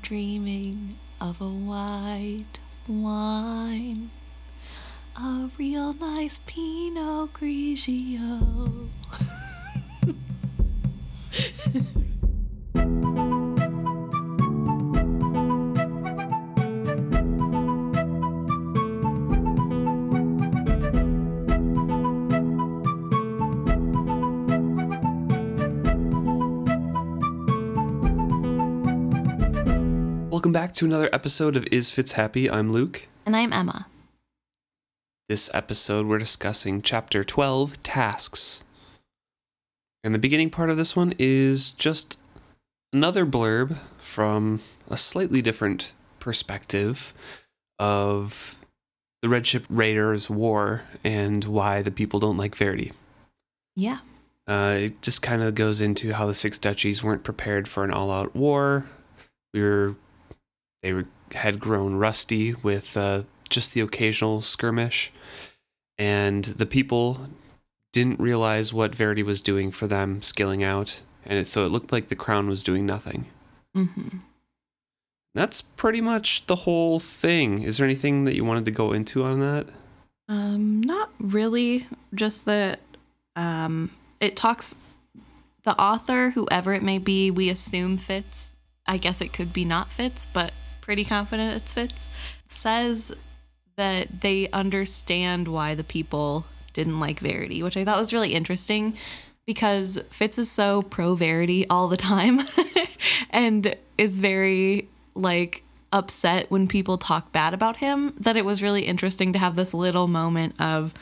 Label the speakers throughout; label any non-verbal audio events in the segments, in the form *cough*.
Speaker 1: Dreaming of a white wine. A real nice Pinot Grigio. *laughs*
Speaker 2: back to another episode of Is Fitz Happy? I'm Luke.
Speaker 1: And I'm Emma.
Speaker 2: This episode, we're discussing Chapter 12 Tasks. And the beginning part of this one is just another blurb from a slightly different perspective of the Red Ship Raiders War and why the people don't like Verity.
Speaker 1: Yeah.
Speaker 2: Uh, it just kind of goes into how the Six Duchies weren't prepared for an all out war. We were, they were, had grown rusty with uh, just the occasional skirmish, and the people didn't realize what Verity was doing for them, skilling out, and it, so it looked like the crown was doing nothing.
Speaker 1: Mm-hmm.
Speaker 2: That's pretty much the whole thing. Is there anything that you wanted to go into on that?
Speaker 1: Um, not really. Just that um, it talks. The author, whoever it may be, we assume Fitz. I guess it could be not Fitz, but pretty confident it's Fitz. Says that they understand why the people didn't like Verity, which I thought was really interesting because Fitz is so pro Verity all the time *laughs* and is very like upset when people talk bad about him that it was really interesting to have this little moment of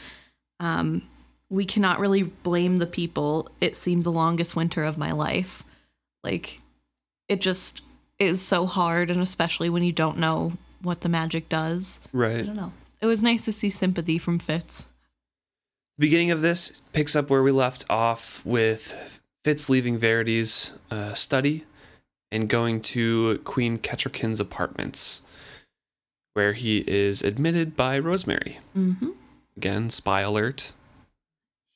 Speaker 1: um we cannot really blame the people it seemed the longest winter of my life like it just is so hard and especially when you don't know what the magic does
Speaker 2: Right.
Speaker 1: i don't know it was nice to see sympathy from fitz
Speaker 2: beginning of this picks up where we left off with Fitz leaving Verity's uh, study and going to Queen Kettricken's apartments, where he is admitted by Rosemary.
Speaker 1: mm-hmm.
Speaker 2: Again, spy alert.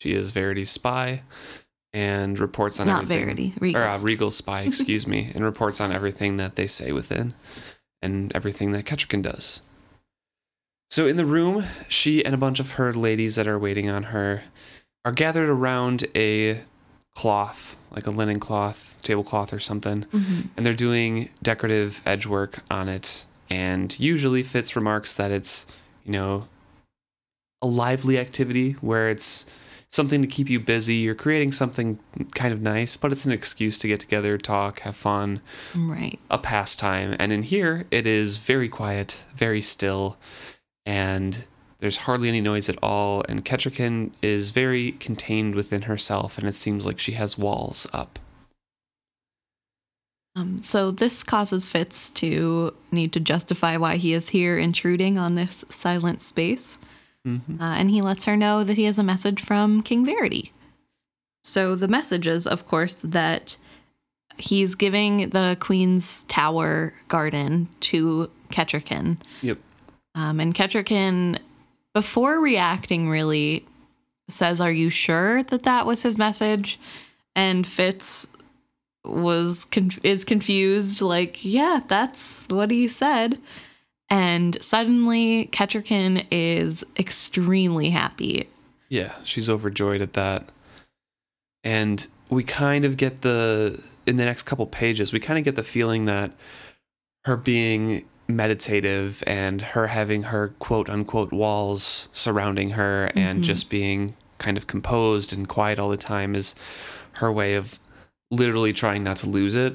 Speaker 2: She is Verity's spy and reports on
Speaker 1: not
Speaker 2: everything.
Speaker 1: verity
Speaker 2: Or uh, Regal spy, *laughs* excuse me, and reports on everything that they say within and everything that Kettricken does. So in the room, she and a bunch of her ladies that are waiting on her are gathered around a cloth, like a linen cloth, tablecloth or something,
Speaker 1: Mhm.
Speaker 2: and they're doing decorative edge work on it. And usually Fitz remarks that it's, you know, a lively activity where it's something to keep you busy. You're creating something kind of nice, but it's an excuse to get together, talk, have fun,
Speaker 1: right
Speaker 2: a pastime. And in here, it is very quiet, very still, and there's hardly any noise at all. And Kettricken is very contained within herself, and it seems like she has walls up.
Speaker 1: Um, so this causes Fitz to need to justify why he is here intruding on this silent space.
Speaker 2: Mm-hmm.
Speaker 1: Uh, and he lets her know that he has a message from King Verity. So the message is, of course, that he's giving the Queen's Tower garden to Kettricken.
Speaker 2: Yep.
Speaker 1: Um, and Kettricken, before reacting, really says, Are you sure that that was his message? And Fitz was con- is confused like yeah that's what he said and suddenly Kettricken is extremely happy
Speaker 2: Yeah, she's overjoyed at that. And we kind of get the in the next couple pages, we kind of get the feeling that her being meditative and her having her quote unquote walls surrounding her and
Speaker 1: Mhm.
Speaker 2: just being kind of composed and quiet all the time is her way of literally trying not to lose it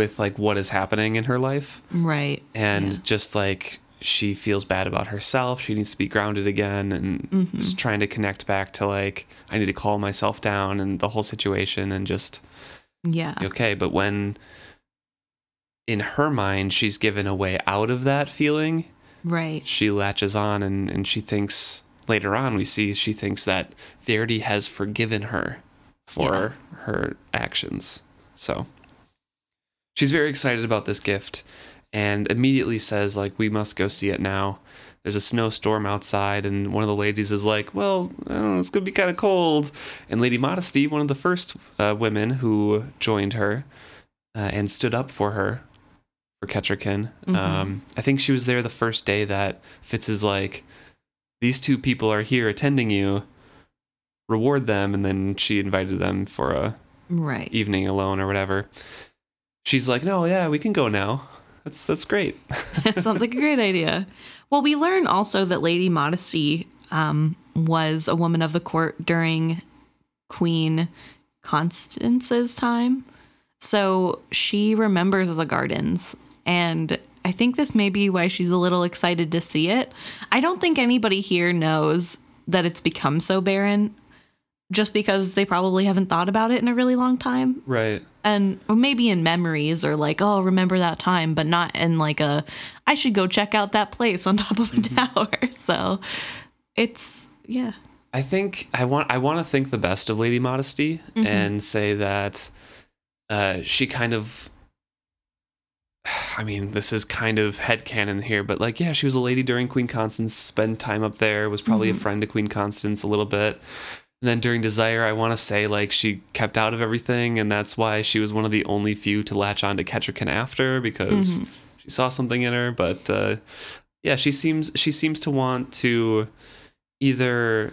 Speaker 2: with like what is happening in her life.
Speaker 1: Right.
Speaker 2: And
Speaker 1: Yeah.
Speaker 2: just like she feels bad about herself. She needs to be grounded again and
Speaker 1: Mhm.
Speaker 2: just trying to connect back to like i need to calm myself down and the whole situation and just
Speaker 1: yeah.
Speaker 2: okay. But when in her mind she's given a way out of that feeling
Speaker 1: right.
Speaker 2: she latches on and, and she thinks later on we see she thinks that Verity has forgiven her for her actions. So she's very excited about this gift and immediately says like we must go see it now. There's a snowstorm outside and one of the ladies is like, "Well, know, it's going to be kind of cold." And Lady Modesty, one of the first uh, women who joined her uh, and stood up for her for Kettricken.
Speaker 1: Mhm.
Speaker 2: Um, I think she was there the first day that Fitz is like, these two people are here attending you. Reward them, and then she invited them for a
Speaker 1: Right.
Speaker 2: evening alone or whatever. She's like, no, yeah, we can go now. That's that's great. *laughs*
Speaker 1: Sounds like a great idea. Well, we learn also that Lady Modesty um, was a woman of the court during Queen Constance's time. So she remembers the gardens. And I think this may be why she's a little excited to see it. I don't think anybody here knows that it's become so barren just because they probably haven't thought about it in a really long time
Speaker 2: Right.
Speaker 1: and maybe in memories or like oh remember that time but not in like a i should go check out that place on *laughs* top of a tower *laughs* so it's yeah
Speaker 2: I think I want I want to think the best of Lady Modesty
Speaker 1: Mhm.
Speaker 2: and say that uh, she kind of I mean, this is kind of headcanon here, but like, yeah, she was a lady during Queen Constance, spent time up there, was probably
Speaker 1: Mhm.
Speaker 2: a friend to Queen Constance a little bit. And then during Desire, I want to say like she kept out of everything, and that's why she was one of the only few to latch on to Kettricken after because
Speaker 1: Mhm.
Speaker 2: she saw something in her. But uh, yeah, she seems she seems to want to either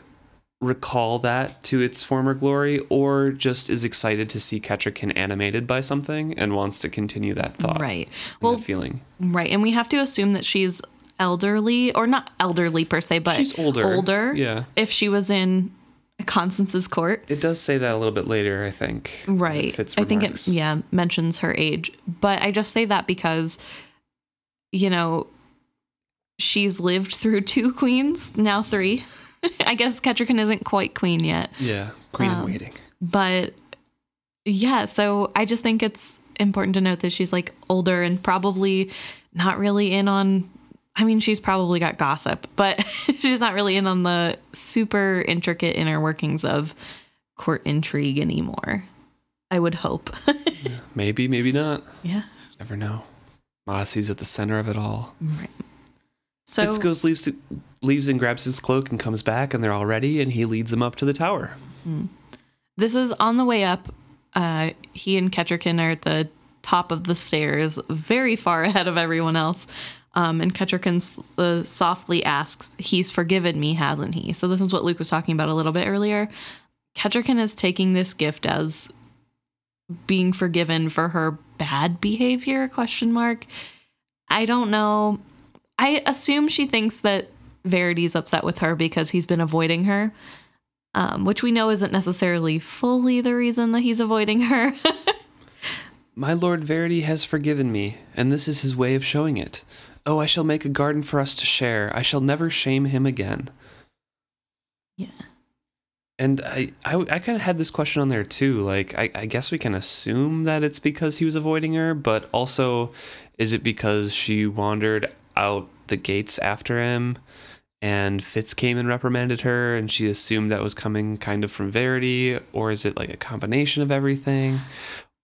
Speaker 2: recall that to its former glory or just is excited to see Kettricken animated by something and wants to continue that thought
Speaker 1: right well
Speaker 2: that feeling.
Speaker 1: right and we have to assume that she's elderly or not elderly per se but
Speaker 2: She's older.
Speaker 1: older
Speaker 2: Yeah.
Speaker 1: if she was in constance's court
Speaker 2: It does say that a little bit later, I think.
Speaker 1: right i think it yeah mentions her age but i just say that because you know she's lived through two *laughs* queens now three *laughs* i guess Kettricken isn't quite queen yet
Speaker 2: Yeah. Queen in
Speaker 1: Um,
Speaker 2: waiting.
Speaker 1: but yeah so i just think it's important to note that she's like older and probably not really in on i mean she's probably got gossip but *laughs* she's not really in on the super intricate inner workings of court intrigue anymore i would hope *laughs*
Speaker 2: Maybe, maybe not.
Speaker 1: yeah
Speaker 2: Never know. Modesty's at the center of it all.
Speaker 1: right so
Speaker 2: Fitz goes, leaves, leaves and grabs his cloak and comes back, and they're all ready, and he leads them up to the tower.
Speaker 1: this is on the way up uh he and Kettricken are at the top of the stairs very far *laughs* ahead of everyone else um, and Kettricken uh, softly asks, He's forgiven me, hasn't he? So, this is what Luke was talking about a little bit earlier. Kettricken is taking this gift as being forgiven for her bad behavior question mark i don't know i assume she thinks that verity's upset with her because he's been avoiding her um, which we know isn't necessarily fully the reason that he's avoiding her *laughs*
Speaker 2: My Lord Verity has forgiven me, and this is his way of showing it. Oh, I shall make a garden for us to share. I shall never shame him again.
Speaker 1: Yeah.
Speaker 2: And I, I, I kind of had this question on there too. Like, I, I guess we can assume that it's because he was avoiding her, but also, is it because she wandered out the gates after him and Fitz came and reprimanded her and she assumed that was coming kind of from Verity? Or is it like a combination of everything?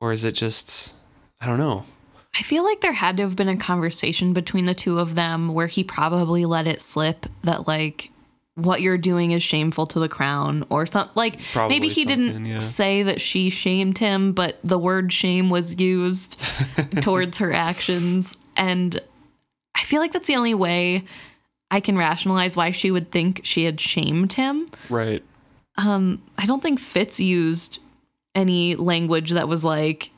Speaker 2: Or is it just, I don't know.
Speaker 1: I feel like there had to have been a conversation between the two of them where he probably let it slip that like what you're doing is shameful to the crown or something like
Speaker 2: Probably
Speaker 1: maybe he didn't
Speaker 2: yeah.
Speaker 1: say that she shamed him but the word shame was used *laughs* towards her actions and I feel like that's the only way I can rationalize why she would think she had shamed him
Speaker 2: Right.
Speaker 1: um I don't think Fitz used any language that was like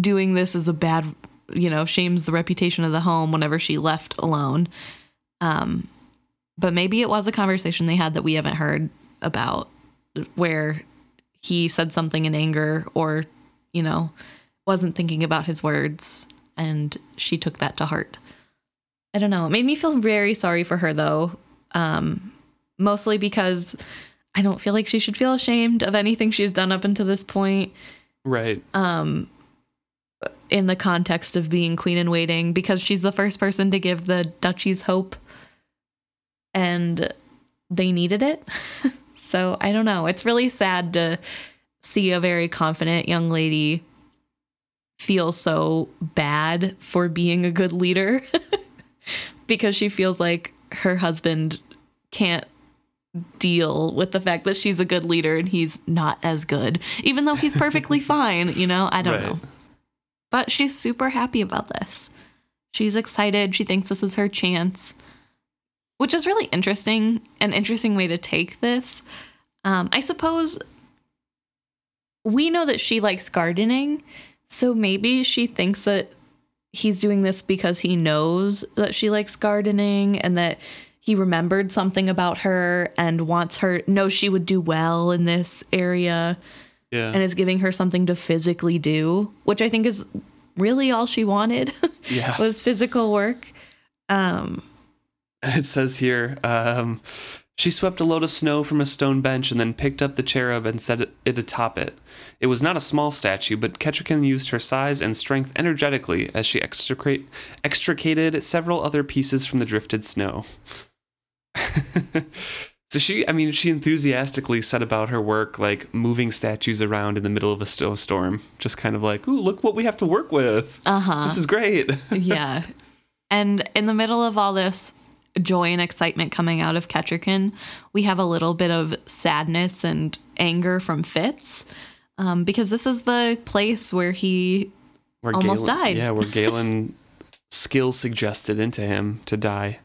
Speaker 1: doing this is a bad you know shames the reputation of the home whenever she left alone. Um but maybe it was a conversation they had that we haven't heard about where he said something in anger or you know wasn't thinking about his words and she took that to heart. I don't know. It made me feel very sorry for her though. Um mostly because I don't feel like she should feel ashamed of anything she's done up until this point.
Speaker 2: Right.
Speaker 1: um in the context of being queen in waiting because she's the first person to give the duchies hope and they needed it. *laughs* so I don't know. It's really sad to see a very confident young lady feel so bad for being a good leader *laughs* because she feels like her husband can't deal with the fact that she's a good leader and he's not as good, even though he's perfectly *laughs* fine. You know, I don't
Speaker 2: Right.
Speaker 1: know. But she's super happy about this. She's excited. She thinks this is her chance, which is really interesting. An interesting way to take this. Um, I suppose we know that she likes gardening, so maybe she thinks that he's doing this because he knows that she likes gardening and that he remembered something about her and wants her knows she would do well in this area
Speaker 2: Yeah.
Speaker 1: and is giving her something to physically do, which I think is really all she wanted *laughs*
Speaker 2: yeah.
Speaker 1: was physical work. Um,
Speaker 2: It says here, um, she swept a load of snow from a stone bench and then picked up the cherub and set it atop it. It was not a small statue, but Kettricken used her size and strength energetically as she extricate, extricated several other pieces from the drifted snow. *laughs* so she, I mean, she enthusiastically set about her work, like moving statues around in the middle of a snowstorm, just kind of like, ooh, look what we have to work with.
Speaker 1: uh huh.
Speaker 2: This is great. *laughs*
Speaker 1: yeah. And in the middle of all this joy and excitement coming out of Kettricken, we have a little bit of sadness and anger from Fitz. Um, because this is the place where he
Speaker 2: where
Speaker 1: Almost
Speaker 2: Galen,
Speaker 1: died.
Speaker 2: Yeah, where *laughs* Galen skill suggested into him to die,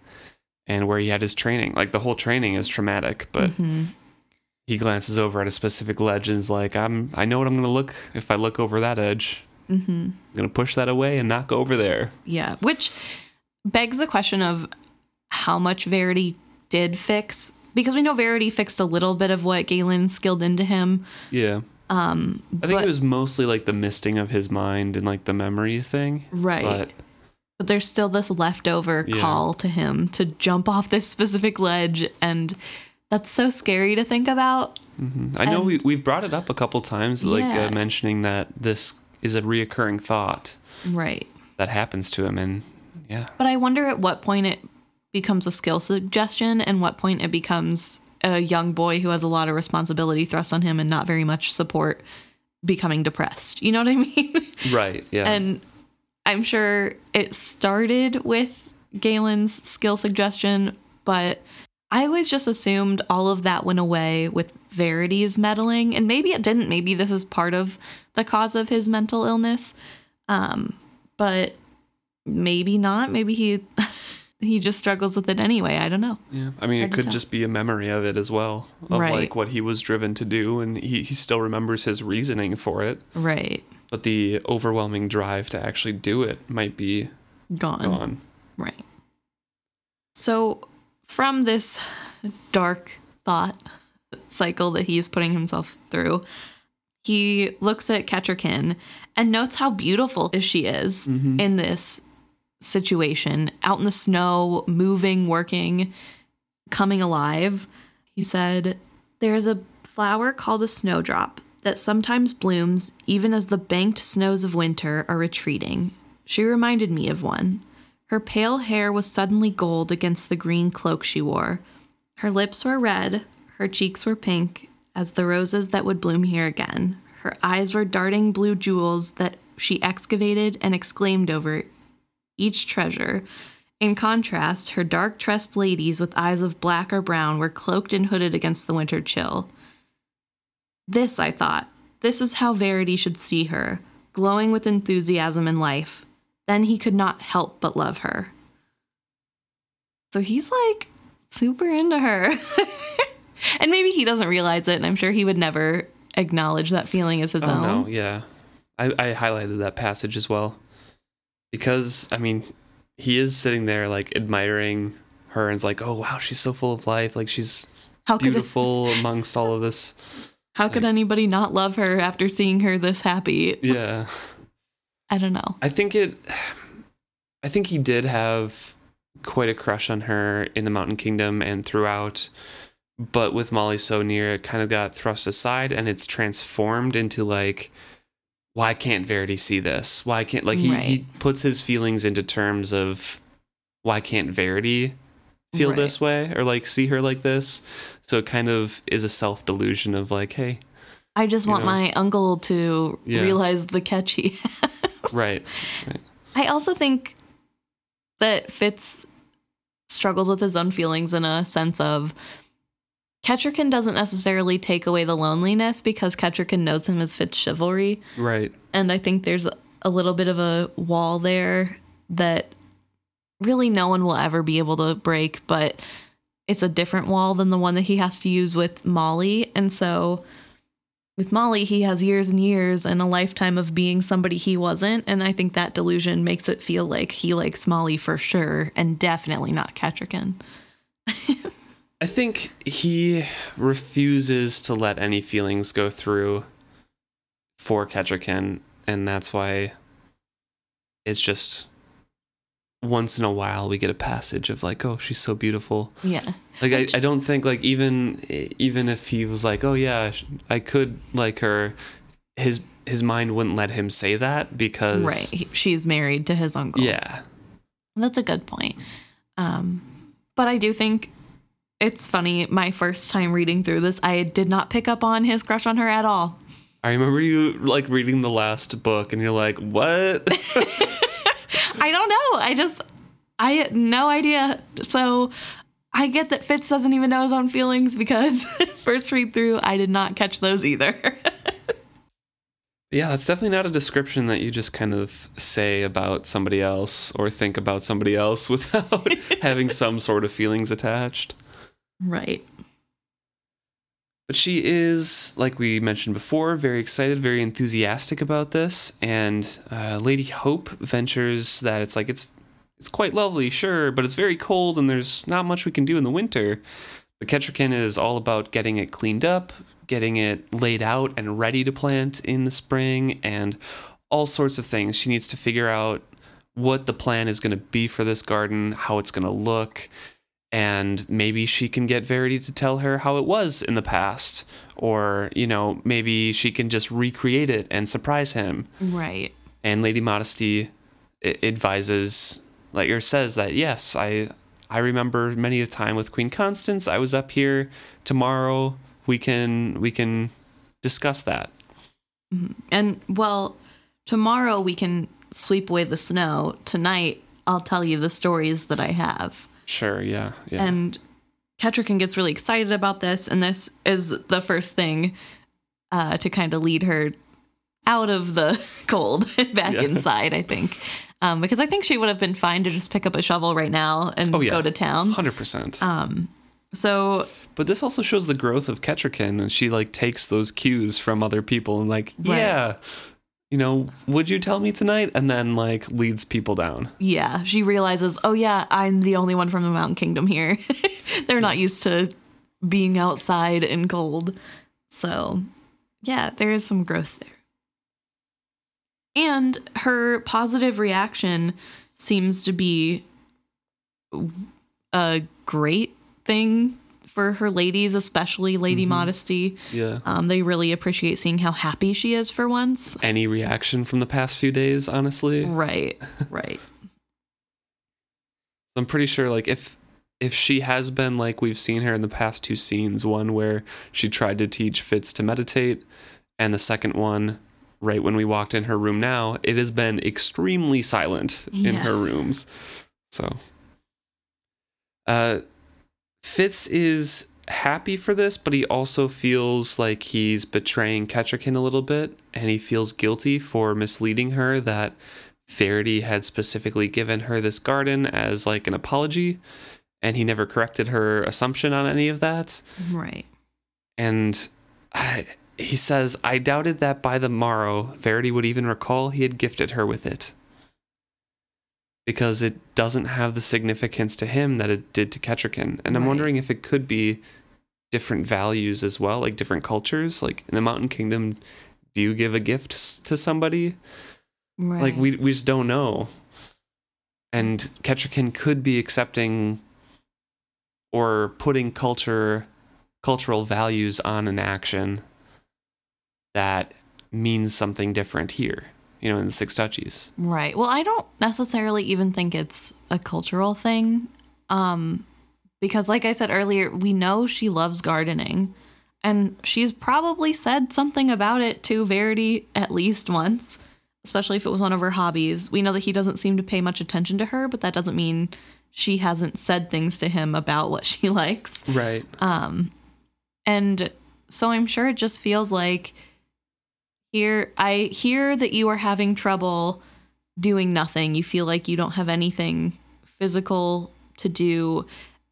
Speaker 2: and where he had his training. Like the whole training is traumatic, but
Speaker 1: Mhm.
Speaker 2: he glances over at a specific ledge and is like, "I'm. I know what I'm going to look if I look over that edge.
Speaker 1: Mhm.
Speaker 2: I'm going to push that away and not go over there."
Speaker 1: Yeah, which begs the question of how much Verity did fix because we know Verity fixed a little bit of what Galen skilled into him.
Speaker 2: Yeah.
Speaker 1: Um,
Speaker 2: I think
Speaker 1: but,
Speaker 2: it was mostly like the misting of his mind and like the memory thing.
Speaker 1: right.
Speaker 2: But
Speaker 1: But there's still this leftover
Speaker 2: Yeah.
Speaker 1: call to him to jump off this specific ledge, and that's so scary to think about.
Speaker 2: mhm. I know we we've brought it up a couple times, like
Speaker 1: Yeah.
Speaker 2: uh, mentioning that this is a reoccurring thought
Speaker 1: Right.
Speaker 2: that happens to him, and yeah,
Speaker 1: But I wonder at what point it becomes a skill suggestion and what point it becomes a young boy who has a lot of responsibility thrust on him and not very much support becoming depressed. You know what I *laughs* mean?
Speaker 2: right, yeah.
Speaker 1: And I'm sure it started with Galen's skill suggestion, but I always just assumed all of that went away with Verity's meddling. And maybe it didn't. Maybe this is part of the cause of his mental illness. Um, but maybe not. Maybe he *laughs* he just struggles with it anyway. I don't know.
Speaker 2: Yeah, I mean,
Speaker 1: Hard
Speaker 2: it could
Speaker 1: tell.
Speaker 2: just be a memory of it as well, of
Speaker 1: Right.
Speaker 2: like what he was driven to do, and he, he still remembers his reasoning for it,
Speaker 1: Right.
Speaker 2: But the overwhelming drive to actually do it might be
Speaker 1: Gone.
Speaker 2: gone.
Speaker 1: Right. So, from this dark thought cycle that he is putting himself through, he looks at Kettricken and notes how beautiful she is mm-hmm. in this situation out in the snow, moving, working, coming alive. He said, There's a flower called a snowdrop that sometimes blooms even as the banked snows of winter are retreating. She reminded me of one. Her pale hair was suddenly gold against the green cloak she wore. Her lips were red, her cheeks were pink, as the roses that would bloom here again. Her eyes were darting blue jewels that she excavated and exclaimed over each treasure. In contrast, her dark tressed ladies with eyes of black or brown were cloaked and hooded against the winter chill. This, I thought, this is how Verity should see her, glowing with enthusiasm and life. Then he could not help but love her. So he's like super into her. *laughs* and maybe he doesn't realize it, and I'm sure he would never acknowledge that feeling as his
Speaker 2: Oh
Speaker 1: own.
Speaker 2: no, yeah, I, I highlighted that passage as well because I mean, he is sitting there like admiring her and it's like, oh wow, she's so full of life, like she's
Speaker 1: How
Speaker 2: beautiful amongst all of this.
Speaker 1: How could anybody not love her after seeing her this happy?
Speaker 2: Yeah.
Speaker 1: I don't know.
Speaker 2: I think it. I think he did have quite a crush on her in the Mountain Kingdom and throughout, but with Molly so near, it kind of got thrust aside and it's transformed into like, why can't Verity see this? Why can't like he he puts his feelings into terms of why can't Verity feel
Speaker 1: Right.
Speaker 2: this way or like see her like this? So it kind of is a self delusion of like, hey,
Speaker 1: I just want
Speaker 2: know?
Speaker 1: my uncle to
Speaker 2: Yeah.
Speaker 1: realize the catch he *laughs* has.
Speaker 2: right,
Speaker 1: I also think that Fitz struggles with his own feelings in a sense of Kettricken doesn't necessarily take away the loneliness because Kettricken knows him as Fitz chivalry.
Speaker 2: right,
Speaker 1: And I think there's a little bit of a wall there that really no one will ever be able to break, but it's a different wall than the one that he has to use with Molly. And so with Molly, he has years and years and a lifetime of being somebody he wasn't. And I think that delusion makes it feel like he likes Molly for sure and definitely not Kettricken. *laughs*
Speaker 2: I think he refuses to let any feelings go through for Kettricken, and that's why it's just once in a while we get a passage of like, oh, she's so beautiful.
Speaker 1: Yeah.
Speaker 2: Like I, I don't think like even even if he was like, oh yeah, I could like her, his his mind wouldn't let him say that because
Speaker 1: Right. He, she's married to his uncle.
Speaker 2: Yeah.
Speaker 1: That's a good point. Um, but I do think it's funny. My first time reading through this, I did not pick up on his crush on her at all.
Speaker 2: I remember you like reading the last book and you're like, what? *laughs* *laughs*
Speaker 1: I don't know. I just, I had no idea. So I get that Fitz doesn't even know his own feelings because *laughs* first read through, I did not catch those either. *laughs*
Speaker 2: yeah, that's definitely not a description that you just kind of say about somebody else or think about somebody else without having some sort of feelings attached.
Speaker 1: right.
Speaker 2: But she is, like we mentioned before, very excited, very enthusiastic about this. And uh, Lady Hope ventures that it's like it's it's quite lovely, sure, but it's very cold and there's not much we can do in the winter. But Kettricken is all about getting it cleaned up, getting it laid out and ready to plant in the spring, and all sorts of things. She needs to figure out what the plan is going to be for this garden, how it's going to look and maybe she can get Verity to tell her how it was in the past or you know maybe she can just recreate it and surprise him
Speaker 1: Right.
Speaker 2: and Lady Modesty advises like or says that yes I I remember many a time with Queen Constance I was up here tomorrow we can we can discuss that mm-hmm.
Speaker 1: And well, tomorrow we can sweep away the snow. Tonight, I'll tell you the stories that I have.
Speaker 2: Sure yeah yeah
Speaker 1: And Kettricken gets really excited about this, and this is the first thing uh, to kind of lead her out of the *laughs* cold *laughs* back
Speaker 2: Yeah.
Speaker 1: inside, I think. Um, because I think she would have been fine to just pick up a shovel right now and
Speaker 2: Oh, yeah.
Speaker 1: go to town.
Speaker 2: 100%
Speaker 1: Um, so
Speaker 2: But this also shows the growth of Kettricken, and she like takes those cues from other people and like,
Speaker 1: Right.
Speaker 2: yeah, you know, would you tell me tonight? And then like leads people down.
Speaker 1: yeah, she realizes, oh yeah, I'm the only one from the Mountain Kingdom here. *laughs* They're not used to being outside and cold. So, yeah, there is some growth there. And her positive reaction seems to be a great thing for her ladies, especially Lady Modesty.
Speaker 2: Yeah.
Speaker 1: Um, they really appreciate seeing how happy she is for once.
Speaker 2: Any reaction from the past few days, honestly?
Speaker 1: Right, *laughs* right.
Speaker 2: I'm pretty sure like if if she has been like we've seen her in the past two scenes, one where she tried to teach Fitz to meditate, and the second one right when we walked in her room now, it has been extremely silent in her rooms. So uh Fitz is happy for this, but he also feels like he's betraying Kettricken a little bit, and he feels guilty for misleading her that Verity had specifically given her this garden as like an apology, and he never corrected her assumption on any of that.
Speaker 1: Right.
Speaker 2: And I, he says, I doubted that by the morrow, Verity would even recall he had gifted her with it. Because it doesn't have the significance to him that it did to Kettricken. And I'm
Speaker 1: Right.
Speaker 2: wondering if it could be different values as well, like different cultures. Like in the Mountain Kingdom, do you give a gift to somebody?
Speaker 1: Right.
Speaker 2: Like we we just don't know. And Kettricken could be accepting or putting culture cultural values on an action that means something different here, you know, in the Six Duchies.
Speaker 1: Right. Well, I don't necessarily even think it's a cultural thing. Um because like I said earlier, we know she loves gardening and she's probably said something about it to Verity at least once, especially if it was one of her hobbies. We know that he doesn't seem to pay much attention to her, but that doesn't mean she hasn't said things to him about what she *laughs* likes.
Speaker 2: Right.
Speaker 1: Um, And so I'm sure it just feels like here I hear that you are having trouble doing nothing. You feel like you don't have anything physical to do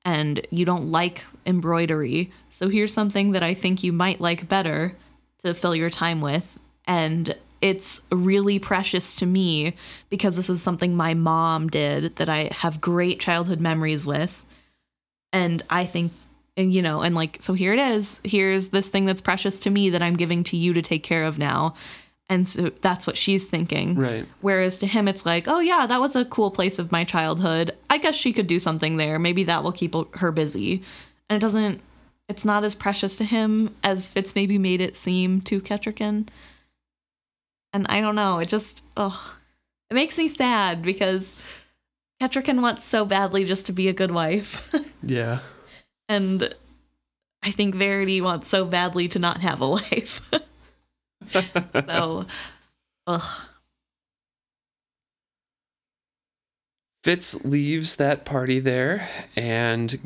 Speaker 1: and you don't like embroidery. So here's something that I think you might like better to fill your time with. And it's really precious to me because this is something my mom did that I have great childhood memories with. And I think, and you know, and like, so here it is. Here's this thing that's precious to me that I'm giving to you to take care of now. And so that's what she's thinking.
Speaker 2: Right.
Speaker 1: Whereas to him, it's like, oh, yeah, that was a cool place of my childhood. I guess she could do something there. Maybe that will keep her busy. And it doesn't, it's not as precious to him as Fitz maybe made it seem to Kettricken. And I don't know, it just, oh, it makes me sad because Kettricken wants so badly just to be a good wife. *laughs*
Speaker 2: Yeah.
Speaker 1: And I think Verity wants so badly to not have a wife. *laughs* so, ugh.
Speaker 2: Fitz leaves that party there and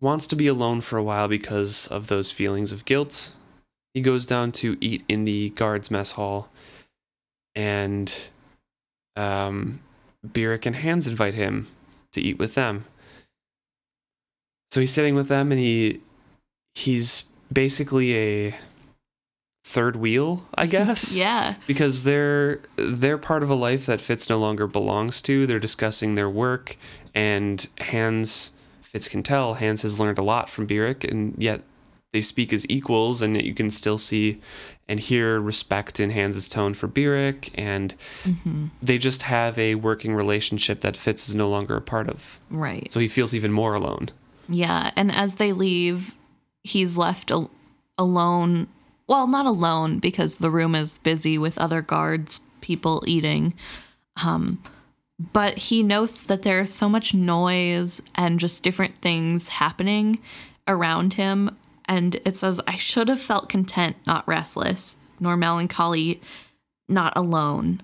Speaker 2: wants to be alone for a while because of those feelings of guilt. He goes down to eat in the guards' mess hall, and um, Burrich and Hands invite him to eat with them. So he's sitting with them, and he he's basically a third wheel, I *laughs* guess.
Speaker 1: Yeah.
Speaker 2: because they're they're part of a life that Fitz no longer belongs to. They're discussing their work, and Hands Fitz can tell Hands has learned a lot from Burrich, and yet they speak as equals, and you can still see and hear respect in Hands's tone for Burrich, and
Speaker 1: Mm-hmm.
Speaker 2: they just have a working relationship that Fitz is no longer a part of.
Speaker 1: Right.
Speaker 2: So he feels even more alone.
Speaker 1: Yeah, and as they leave, he's left al- alone. Well, not alone because the room is busy with other guards, people eating. Um, but he notes that there's so much noise and just different things happening around him. And it says, I should have felt content, not restless, nor melancholy, not alone.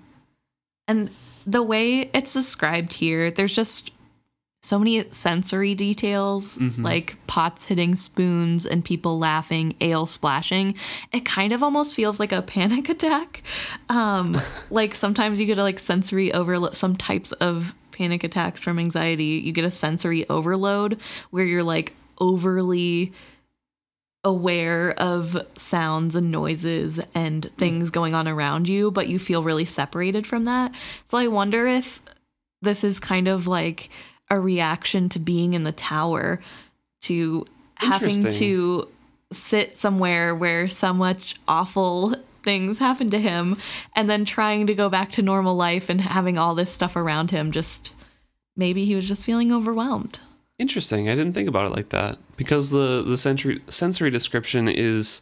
Speaker 1: And the way it's described here, there's just so many sensory details like pots hitting spoons and people laughing ale splashing. It kind of almost feels like a *laughs* panic attack. Um *laughs* like sometimes you get a like sensory overload some types of panic attacks from anxiety. You get a sensory overload where you're like overly aware of sounds and noises and things going on around you but you feel really separated from that. So i wonder if this is kind of like a reaction to being in the tower to having to sit somewhere where so much awful things happen to him and then trying to go back to normal life and having all this stuff around him just maybe he was just feeling overwhelmed.
Speaker 2: Interesting. I didn't think about it like that. Because the the sensory sensory description is,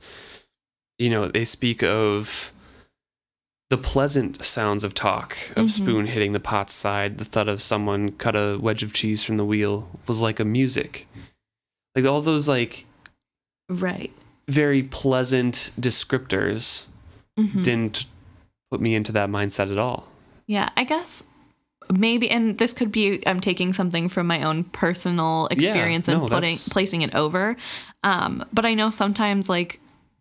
Speaker 2: you know, they speak of the pleasant sounds of talk of
Speaker 1: Mhm.
Speaker 2: spoon hitting the pot's side, the thud of someone cut a wedge of cheese from the wheel was like a music, like all those like
Speaker 1: right
Speaker 2: very pleasant descriptors
Speaker 1: Mhm.
Speaker 2: didn't put me into that mindset at all.
Speaker 1: Yeah, I guess maybe, and this could be I'm taking something from my own personal experience and
Speaker 2: no,
Speaker 1: putting
Speaker 2: that's-
Speaker 1: placing it over. Um, but I know sometimes like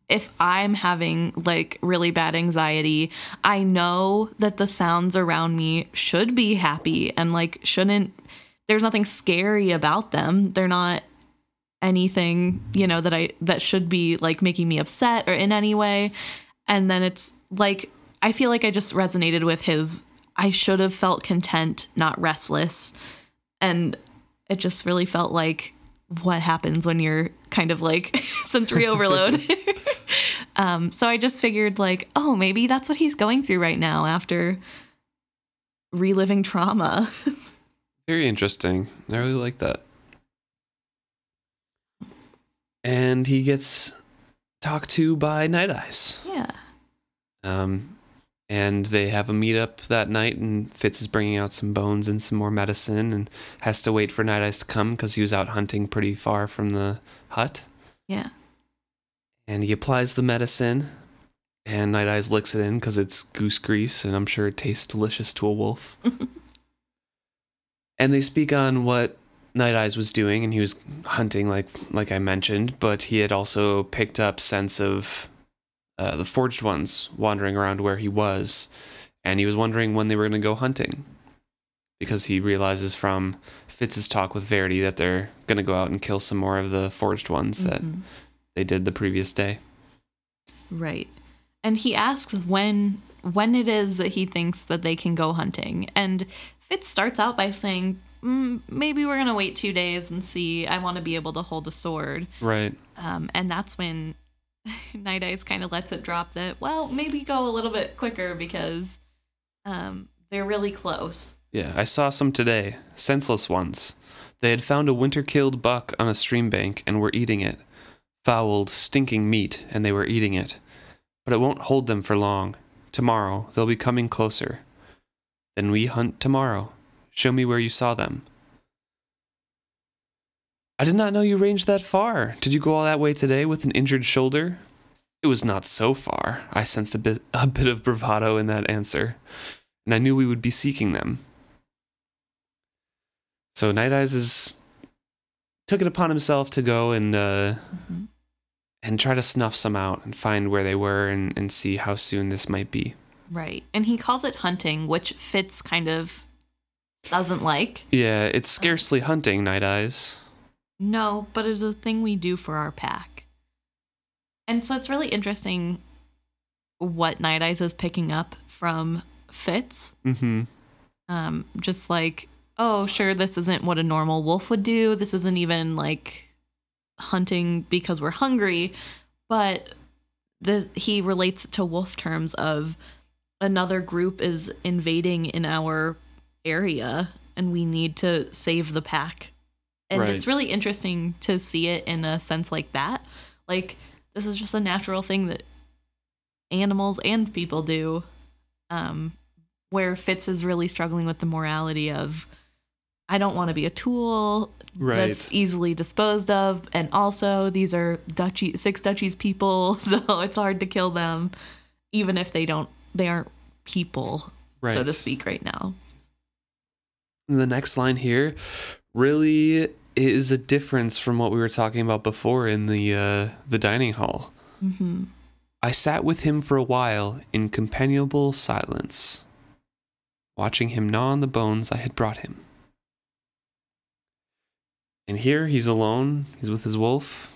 Speaker 1: if I'm having like really bad anxiety, I know that the sounds around me should be happy and like shouldn't. There's nothing scary about them. They're not anything you know that I that should be like making me upset or in any way. And then it's like I feel like I just resonated with his I should have felt content, not restless. And it just really felt like what happens when you're kind of like *laughs* sensory overload. *laughs* um, so I just figured like, oh, maybe that's what he's going through right now after reliving trauma. *laughs*
Speaker 2: Very interesting. I really like that. And he gets talked to by Night Eyes.
Speaker 1: yeah.
Speaker 2: Um, and they have a meetup that night, and Fitz is bringing out some bones and some more medicine, and has to wait for Night Eyes to come because he was out hunting pretty far from the hut.
Speaker 1: Yeah.
Speaker 2: And he applies the medicine, and Night Eyes licks it in because it's goose grease, and I'm sure it tastes delicious to a wolf. *laughs* and they speak on what Night Eyes was doing, and he was hunting, like like I mentioned, but he had also picked up sense of uh, the Forged Ones wandering around where he was, and he was wondering when they were going to go hunting. because he realizes from Fitz's talk with Verity that they're going to go out and kill some more of the forged ones that
Speaker 1: Mhm.
Speaker 2: they did the previous day.
Speaker 1: Right. And he asks when when it is that he thinks that they can go hunting. And Fitz starts out by saying, mm, maybe we're gonna wait two days and see. I want to be able to hold a sword.
Speaker 2: Right.
Speaker 1: Um, and that's when *laughs* Night Eyes kind of lets it drop that well, maybe go a little bit quicker because um, they're really close.
Speaker 2: Yeah, I saw some today, senseless ones. They had found a winter killed buck on a stream bank and were eating it. Fouled, stinking meat, and they were eating it. But it won't hold them for long. Tomorrow, they'll be coming closer. Then we hunt tomorrow. Show me where you saw them. I did not know you ranged that far. Did you go all that way today with an injured shoulder? It was not so far. I sensed a bit a bit of bravado in that answer, and I knew we would be seeking them. So Night Eyes is took it upon himself to go and uh,
Speaker 1: Mhm.
Speaker 2: and try to snuff some out and find where they were and, and see how soon this might be.
Speaker 1: Right. And he calls it hunting, which Fitz kind of doesn't like.
Speaker 2: Yeah, it's scarcely hunting, Night Eyes.
Speaker 1: No, but it's a thing we do for our pack. And so it's really interesting what Night Eyes is picking up from Fitz.
Speaker 2: Mm-hmm.
Speaker 1: Um, just like, oh, sure, this isn't what a normal wolf would do. This isn't even like hunting because we're hungry. But the, he relates to wolf terms of another group is invading in our area and we need to save the pack. And
Speaker 2: Right.
Speaker 1: it's really interesting to see it in a sense like that. Like, this is just a natural thing that animals and people do. Um, where Fitz is really struggling with the morality of I don't want to be a tool that's easily disposed of, and also these are duchy six duchies people, *laughs* so it's hard to kill them, even if they don't they aren't people,
Speaker 2: right.
Speaker 1: so to speak, right now.
Speaker 2: The next line here really is a difference from what we were talking about before in the uh, the dining hall.
Speaker 1: hmm
Speaker 2: I sat with him for a while in companionable silence, watching him gnaw on the bones I had brought him. And here he's alone, he's with his wolf,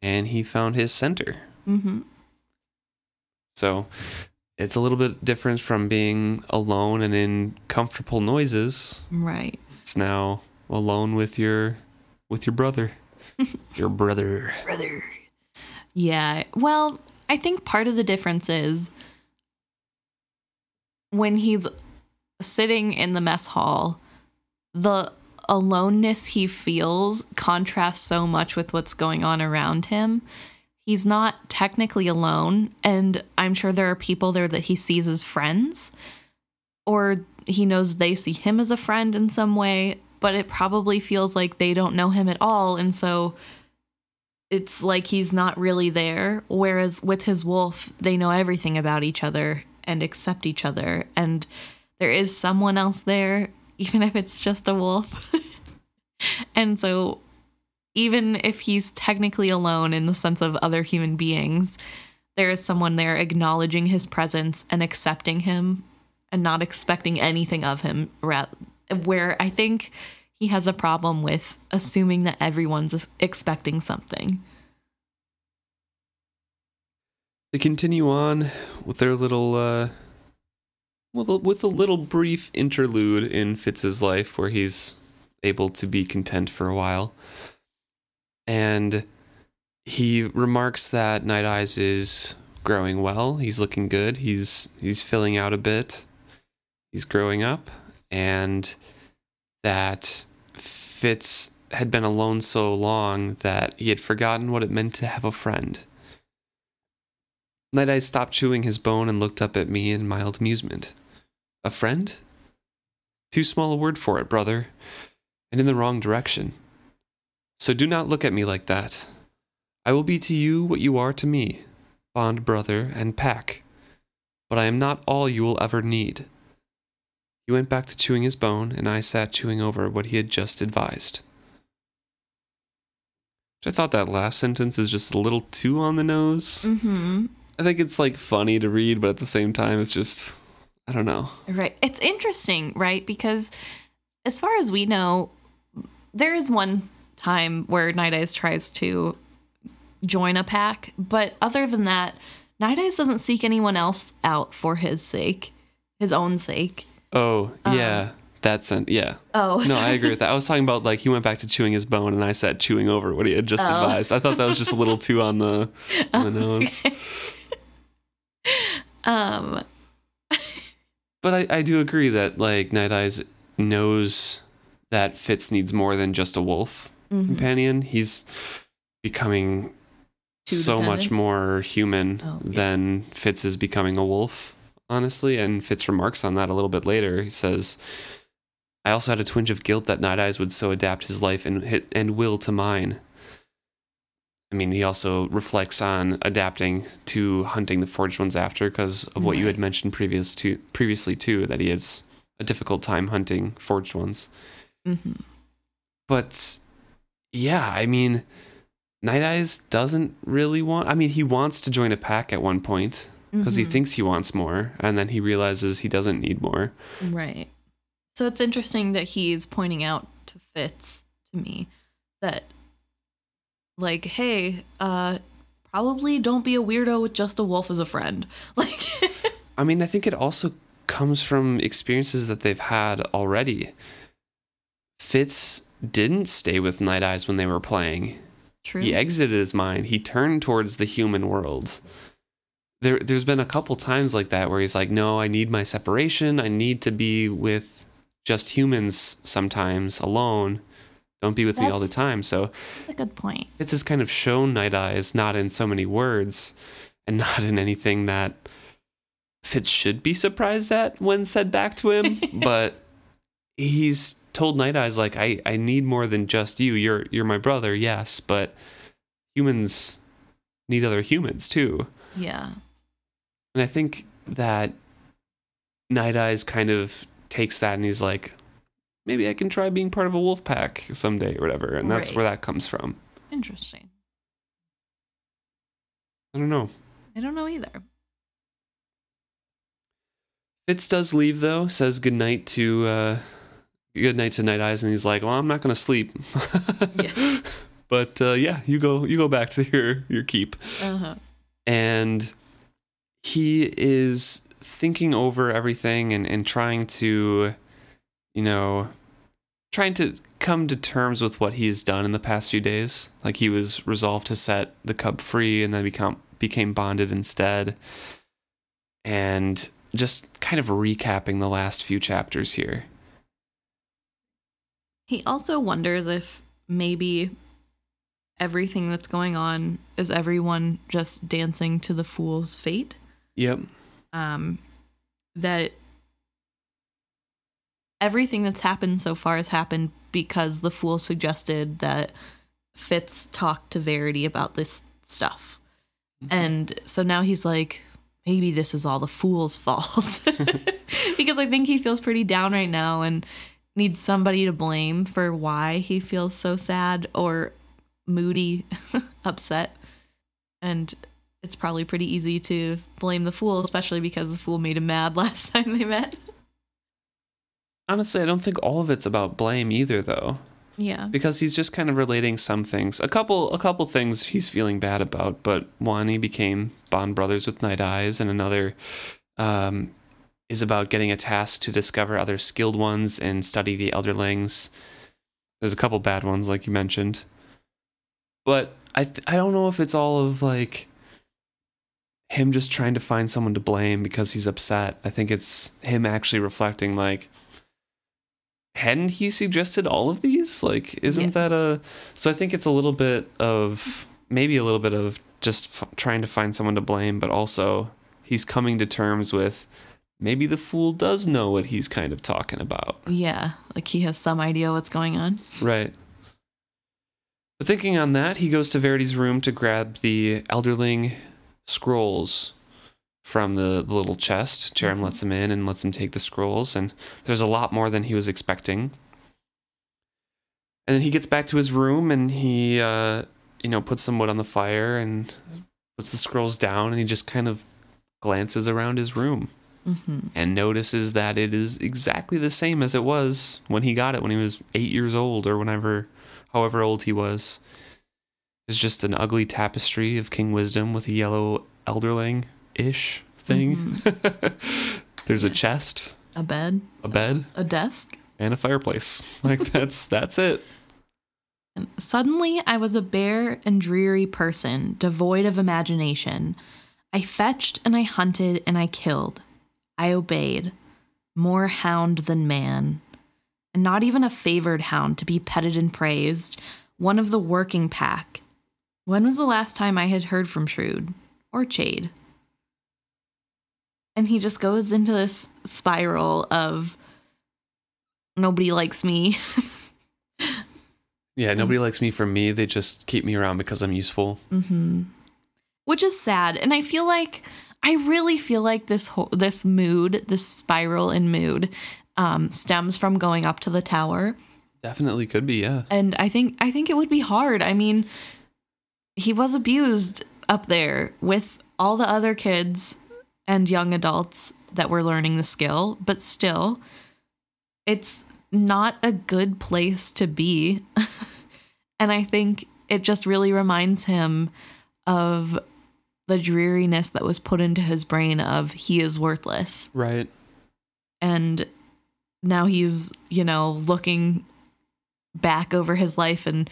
Speaker 2: and he found his center.
Speaker 1: hmm
Speaker 2: So it's a little bit different from being alone and in comfortable noises.
Speaker 1: Right.
Speaker 2: It's now alone with your with your brother. *laughs* your brother.
Speaker 1: Brother. Yeah. Well, I think part of the difference is when he's sitting in the mess hall, the aloneness he feels contrasts so much with what's going on around him. He's not technically alone, and I'm sure there are people there that he sees as friends, or he knows they see him as a friend in some way, but it probably feels like they don't know him at all, and so it's like he's not really there. Whereas with his wolf, they know everything about each other and accept each other. And there is someone else there, *laughs* even if it's just a wolf. *laughs* and so, even if he's technically alone in the sense of other human beings, there is someone there acknowledging his presence and accepting him and not expecting anything of him. Where I think he has a problem with assuming that everyone's expecting something.
Speaker 2: They continue on with their little, uh, well, with a little brief interlude in Fitz's life where he's able to be content for a while. And he remarks that Night Eyes is growing well. He's looking good. He's he's filling out a bit. He's growing up, and that Fitz had been alone so long that he had forgotten what it meant to have a friend. Night Eyes stopped chewing his bone and looked up at me in mild amusement. A friend? Too small a word for it, brother, and in the wrong direction. So do not look at me like that. I will be to you what you are to me, bond brother and pack. But I am not all you will ever need. He went back to chewing his bone, and I sat chewing over what he had just advised. I thought that last sentence is just a little too on the nose.
Speaker 1: Mm-hmm.
Speaker 2: I think it's like funny to read, but at the same time, it's just I don't know.
Speaker 1: Right. It's interesting, right? Because as far as we know, there is one time where Night Eyes tries to join a pack, but other than that, Night Eyes doesn't seek anyone else out for his sake, his own sake.
Speaker 2: Oh, yeah. That's an, yeah.
Speaker 1: Oh,
Speaker 2: No, I agree *laughs* with that. I was talking about like he went back to chewing his bone, and I said chewing over what he had just
Speaker 1: Oh.
Speaker 2: advised. I thought that was just a little too on the *laughs* on the nose. *laughs*
Speaker 1: Um,
Speaker 2: But I, I do agree that like Night Eyes knows that Fitz needs more than just a wolf
Speaker 1: mhm.
Speaker 2: companion. He's becoming
Speaker 1: Too
Speaker 2: so much more human
Speaker 1: Oh, yeah.
Speaker 2: than Fitz is becoming a wolf, honestly. And Fitz remarks on that a little bit later. He says, I also had a twinge of guilt that Night Eyes would so adapt his life and, hit- and will to mine. I mean, he also reflects on adapting to hunting the forged ones after because of what you had mentioned previous to previously too, that he has a difficult time hunting forged ones.
Speaker 1: Mhm.
Speaker 2: But yeah, I mean, Night Eyes doesn't really want. I mean, he wants to join a pack at one point because he
Speaker 1: Mhm.
Speaker 2: thinks he wants more, and then he realizes he doesn't need more.
Speaker 1: Right. So it's interesting that he's pointing out to Fitz to me that like, hey, uh probably don't be a weirdo with just a wolf as a friend. *laughs* Like
Speaker 2: I mean, I think it also comes from experiences that they've had already. Fitz didn't stay with Night Eyes when they were playing.
Speaker 1: True.
Speaker 2: He exited his mind. He turned towards the human world. There, there's been a couple times like that where he's like, "No, I need my separation. I need to be with just humans sometimes alone. Don't be with me all the time." So
Speaker 1: That's a good point.
Speaker 2: It's has kind of shown Night Eyes, not in so many words, and not in anything that Fitz should be surprised at when said back to him, *laughs* but he's told Night Eyes like, I, I need more than just you. You're you're my brother, yes, but humans need other humans too.
Speaker 1: Yeah.
Speaker 2: And I think that Night Eyes kind of takes that and he's like, maybe I can try being part of a wolf pack someday or whatever. And that's
Speaker 1: Right.
Speaker 2: where that comes from.
Speaker 1: Interesting.
Speaker 2: I don't know.
Speaker 1: I don't know either.
Speaker 2: Fitz does leave though, says goodnight to uh good night to Night Eyes, and he's like, Well, I'm not gonna sleep.
Speaker 1: Yeah. *laughs*
Speaker 2: But uh, yeah, you go you go back to your your keep.
Speaker 1: Uh-huh.
Speaker 2: And he is thinking over everything and, and trying to, you know, trying to come to terms with what he's done in the past few days. Like he was resolved to set the cub free and then become became bonded instead. And just kind of recapping the last few chapters here.
Speaker 1: He also wonders if maybe everything that's going on is everyone just dancing to the fool's fate.
Speaker 2: Yep.
Speaker 1: Um, that everything that's happened so far has happened because the fool suggested that Fitz talk to Verity about this stuff. And so now he's like, maybe this is all the fool's fault. *laughs* *laughs* because I think he feels pretty down right now and needs somebody to blame for why he feels so sad or moody, *laughs* upset. And it's probably pretty easy to blame the fool, especially because the fool made him mad *laughs* last time they met.
Speaker 2: Honestly, I don't think all of it's about blame either though.
Speaker 1: Yeah.
Speaker 2: because he's just kind of relating some things. A couple, a couple things he's feeling bad about, but one he became bond brothers with Night Eyes, and another um, is about getting a task to discover other skilled ones and study the Elderlings. There's a couple bad ones, like you mentioned, but I th- I don't know if it's all of like him just trying to find someone to blame because he's upset. I think it's him actually reflecting like hadn't he suggested all of these? Like, isn't
Speaker 1: Yeah.
Speaker 2: that a? So I think it's a little bit of maybe a little bit of just f- trying to find someone to blame, but also he's coming to terms with maybe the fool does know what he's kind of talking about,
Speaker 1: Yeah. Like he has some idea what's going on.
Speaker 2: right? But thinking on that, he goes to Verity's room to grab the Elderling scrolls from the, the little chest. Charim
Speaker 1: Mhm.
Speaker 2: lets him in and lets him take the scrolls, and there's a lot more than he was expecting. And then he gets back to his room and he, uh, you know, puts some wood on the fire and puts the scrolls down, and he just kind of glances around his room. and notices that it is exactly the same as it was when he got it when he was eight years old or whenever, however old he was. It's just an ugly tapestry of King Wisdom with a yellow elderling ish thing. Mm-hmm. *laughs* There's a chest,
Speaker 1: A bed,
Speaker 2: a bed,
Speaker 1: a desk.
Speaker 2: and a fireplace. *laughs* Like that's that's it.
Speaker 1: And suddenly I was a bare and dreary person, devoid of imagination. I fetched and I hunted and I killed. I obeyed. More hound than man. And not even a favored hound to be petted and praised. One of the working pack. When was the last time I had heard from Shrewd? Or Chade? And he just goes into this spiral of nobody likes me. *laughs*
Speaker 2: Yeah, nobody likes me for me. They just keep me around because I'm useful.
Speaker 1: which is sad and i feel like i really feel like this whole this mood this spiral in mood um, stems from going up to the tower
Speaker 2: Definitely could be, yeah.
Speaker 1: and i think i think it would be hard i mean he was abused up there with all the other kids and young adults that were learning the skill but still it's not a good place to be *laughs* and i think it just really reminds him of the dreariness that was put into his brain of he is worthless
Speaker 2: Right.
Speaker 1: and now he's you know looking back over his life and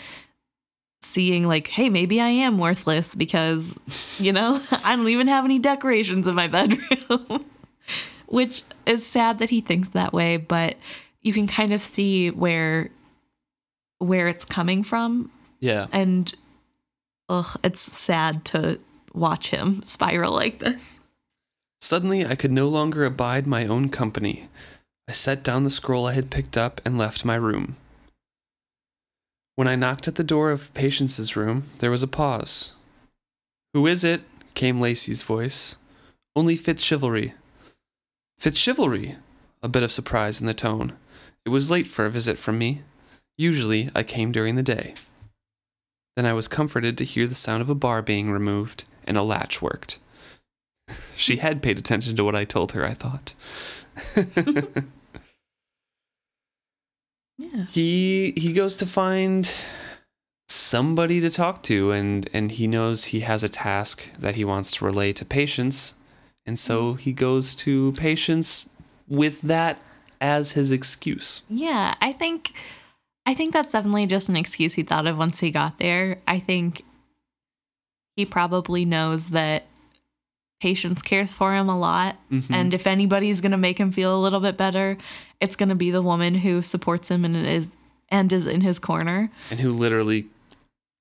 Speaker 1: seeing like hey maybe i am worthless because you know *laughs* i don't even have any decorations in my bedroom *laughs* which is sad that he thinks that way but you can kind of see where where it's coming from
Speaker 2: Yeah.
Speaker 1: and ugh, it's sad to watch him spiral like this
Speaker 2: Suddenly, I could no longer abide my own company. I set down the scroll I had picked up and left my room. When I knocked at the door of Patience's room, there was a pause. Who is it? came Lacey's voice. Only Fitzchivalry. Fitzchivalry? A bit of surprise in the tone. It was late for a visit from me. Usually, I came during the day. Then I was comforted to hear the sound of a bar being removed and a latch worked. *laughs* She had paid attention to what I told her, I thought. *laughs*
Speaker 1: yeah
Speaker 2: he he goes to find somebody to talk to and and he knows he has a task that he wants to relay to patience and so hmm. he goes to patience with that as his excuse.
Speaker 1: Yeah, I think I think that's definitely just an excuse he thought of once he got there. I think he probably knows that Patience cares for him a lot,
Speaker 2: Mhm.
Speaker 1: and if anybody's going to make him feel a little bit better, it's going to be the woman who supports him and is and is in his corner.
Speaker 2: and who literally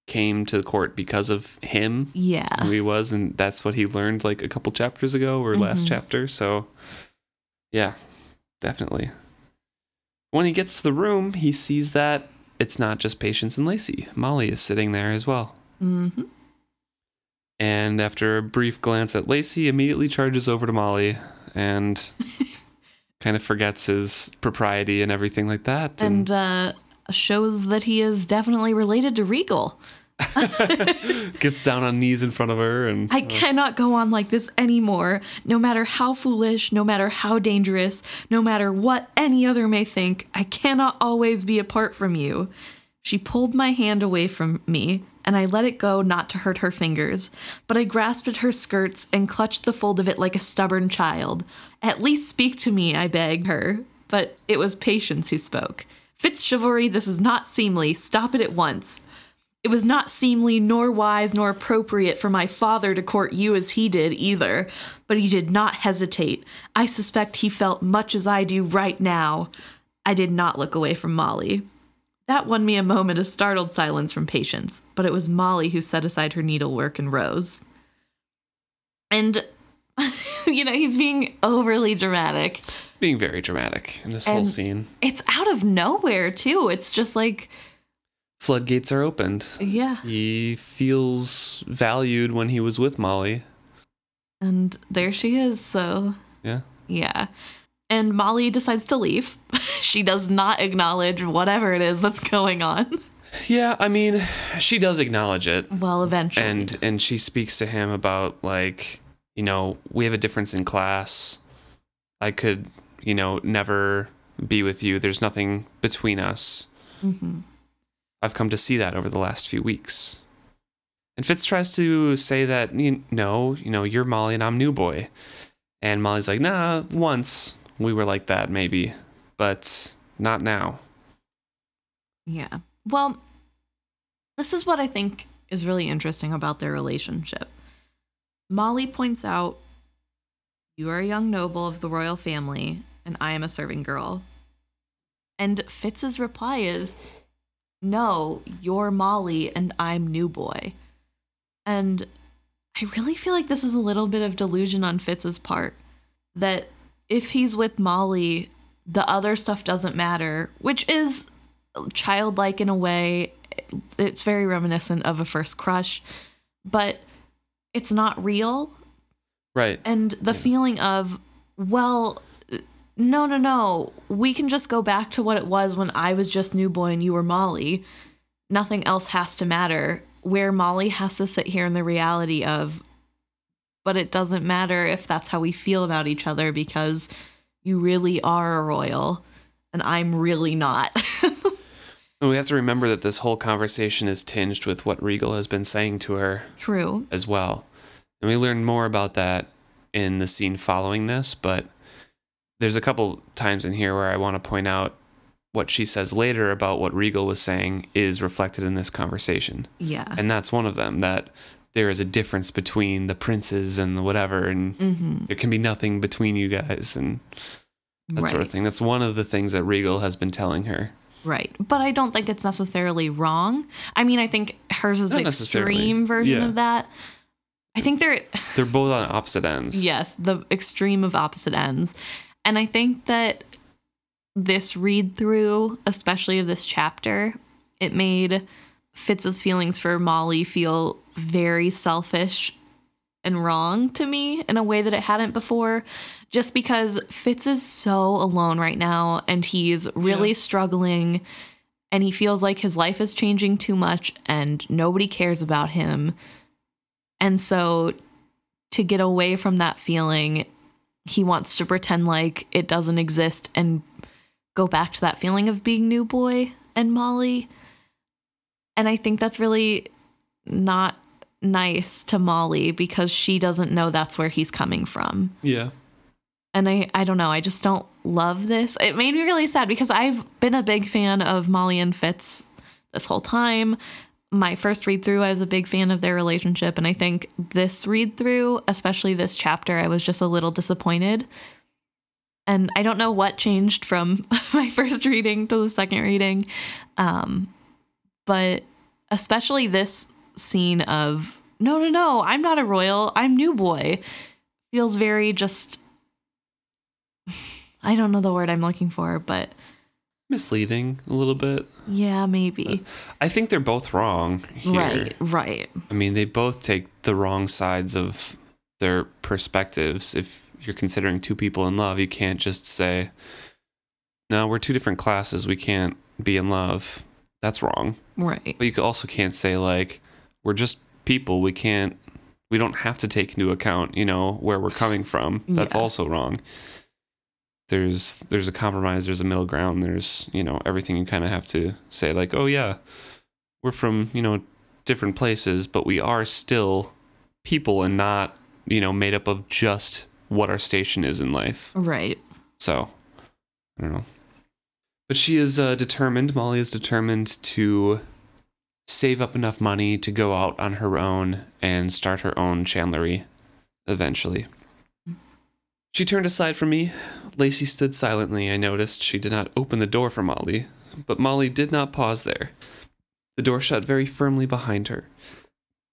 Speaker 2: came to the court because of him
Speaker 1: Yeah.
Speaker 2: who he was and that's what he learned like a couple chapters ago or last
Speaker 1: Mhm.
Speaker 2: chapter so yeah definitely when he gets to the room he sees that it's not just patience and lacey molly is sitting there as well
Speaker 1: hmm
Speaker 2: and after a brief glance at lacey immediately charges over to molly and *laughs* kind of forgets his propriety and everything like that
Speaker 1: And uh shows that he is definitely related to Regal. *laughs*
Speaker 2: gets down on knees in front of her and
Speaker 1: I cannot go on like this anymore. No matter how foolish, no matter how dangerous, no matter what any other may think, I cannot always be apart from you. She pulled my hand away from me, and I let it go not to hurt her fingers, but I grasped at her skirts and clutched the fold of it like a stubborn child. At least speak to me, I begged her. But it was patience who spoke. Fitzchivalry, this is not seemly. Stop it at once. It was not seemly, nor wise, nor appropriate for my father to court you as he did either, but he did not hesitate. I suspect he felt much as I do right now. I did not look away from Molly. That won me a moment of startled silence from Patience, but it was Molly who set aside her needlework and rose. And, *laughs* you know, he's being overly dramatic.
Speaker 2: it's being very dramatic in this whole scene
Speaker 1: It's out of nowhere, too. It's just like,
Speaker 2: floodgates are opened
Speaker 1: yeah.
Speaker 2: He feels valued when he was with Molly.
Speaker 1: And there she is, so
Speaker 2: Yeah.
Speaker 1: Yeah. And Molly decides to leave. *laughs* she does not acknowledge whatever it is that's going on.
Speaker 2: Yeah, I mean, she does acknowledge it.
Speaker 1: Well, eventually.
Speaker 2: And and she speaks to him about like, you know, we have a difference in class. I could, you know, never be with you. There's nothing between us.
Speaker 1: Mm-hmm.
Speaker 2: I've come to see that over the last few weeks. And Fitz tries to say that, you no, you know, you're Molly and I'm New Boy. And Molly's like, nah, once we were like that, maybe, but not now.
Speaker 1: Yeah. Well, this is what I think is really interesting about their relationship. Molly points out, You are a young noble of the royal family, and I am a serving girl. And Fitz's reply is, No, you're Molly, and I'm New Boy. And I really feel like this is a little bit of delusion on Fitz's part that if he's with Molly, the other stuff doesn't matter, which is childlike in a way. It's very reminiscent of a first crush, but it's not real.
Speaker 2: Right.
Speaker 1: And the
Speaker 2: Yeah.
Speaker 1: feeling of, well, no, no, no, we can just go back to what it was when I was just New Boy and you were Molly. Nothing else has to matter. Where Molly has to sit here in the reality of, but it doesn't matter if that's how we feel about each other because you really are a royal and I'm really not. *laughs*
Speaker 2: And we have to remember that this whole conversation is tinged with what Regal has been saying to her
Speaker 1: True.
Speaker 2: as well. And we learn more about that in the scene following this, but there's a couple times in here where I want to point out what she says later about what Regal was saying is reflected in this conversation.
Speaker 1: Yeah.
Speaker 2: And that's one of them that there is a difference between the princes and the whatever, and
Speaker 1: mm-hmm.
Speaker 2: there can be nothing between you guys and that
Speaker 1: right.
Speaker 2: sort of thing. That's one of the things that Regal has been telling her.
Speaker 1: Right. But I don't think it's necessarily wrong. I mean, I think hers is
Speaker 2: Not
Speaker 1: the extreme version
Speaker 2: Yeah.
Speaker 1: of that. I think they're,
Speaker 2: They're both on opposite ends.
Speaker 1: yes, the extreme of opposite ends. And I think that this read through, especially of this chapter, it made Fitz's feelings for Molly feel very selfish and wrong to me in a way that it hadn't before. Just because Fitz is so alone right now and he's really
Speaker 2: Yeah.
Speaker 1: struggling and he feels like his life is changing too much and nobody cares about him. And so to get away from that feeling, he wants to pretend like it doesn't exist and go back to that feeling of being new boy and Molly. And I think that's really not nice to Molly because she doesn't know that's where he's coming from.
Speaker 2: Yeah.
Speaker 1: And I, I don't know, I just don't love this. It made me really sad because I've been a big fan of Molly and Fitz this whole time. My first read through, I was a big fan of their relationship. And I think this read through, especially this chapter, I was just a little disappointed. And I don't know what changed from *laughs* my first reading to the second reading. Um, but especially this scene of, no, no, no, I'm not a royal, I'm new boy, feels very just I don't know the word I'm looking for, but
Speaker 2: Misleading a little bit.
Speaker 1: yeah, maybe.
Speaker 2: I think they're both wrong here.
Speaker 1: Right, right.
Speaker 2: I mean, they both take the wrong sides of their perspectives. If you're considering two people in love, you can't just say, no, we're two different classes. We can't be in love. That's wrong.
Speaker 1: Right.
Speaker 2: But you also can't say, like, we're just people. We can't, we don't have to take into account, you know, where we're coming from. *laughs* That's
Speaker 1: Yeah.
Speaker 2: also wrong. There's there's a compromise, there's a middle ground, there's, you know, everything you kind of have to say, like, oh, yeah, we're from, you know, different places, but we are still people and not, you know, made up of just what our station is in life.
Speaker 1: Right.
Speaker 2: So, I don't know. But she is uh, determined, Molly is determined to save up enough money to go out on her own and start her own chandlery eventually. She turned aside from me. Lacey stood silently. I noticed she did not open the door for Molly, but Molly did not pause there. The door shut very firmly behind her.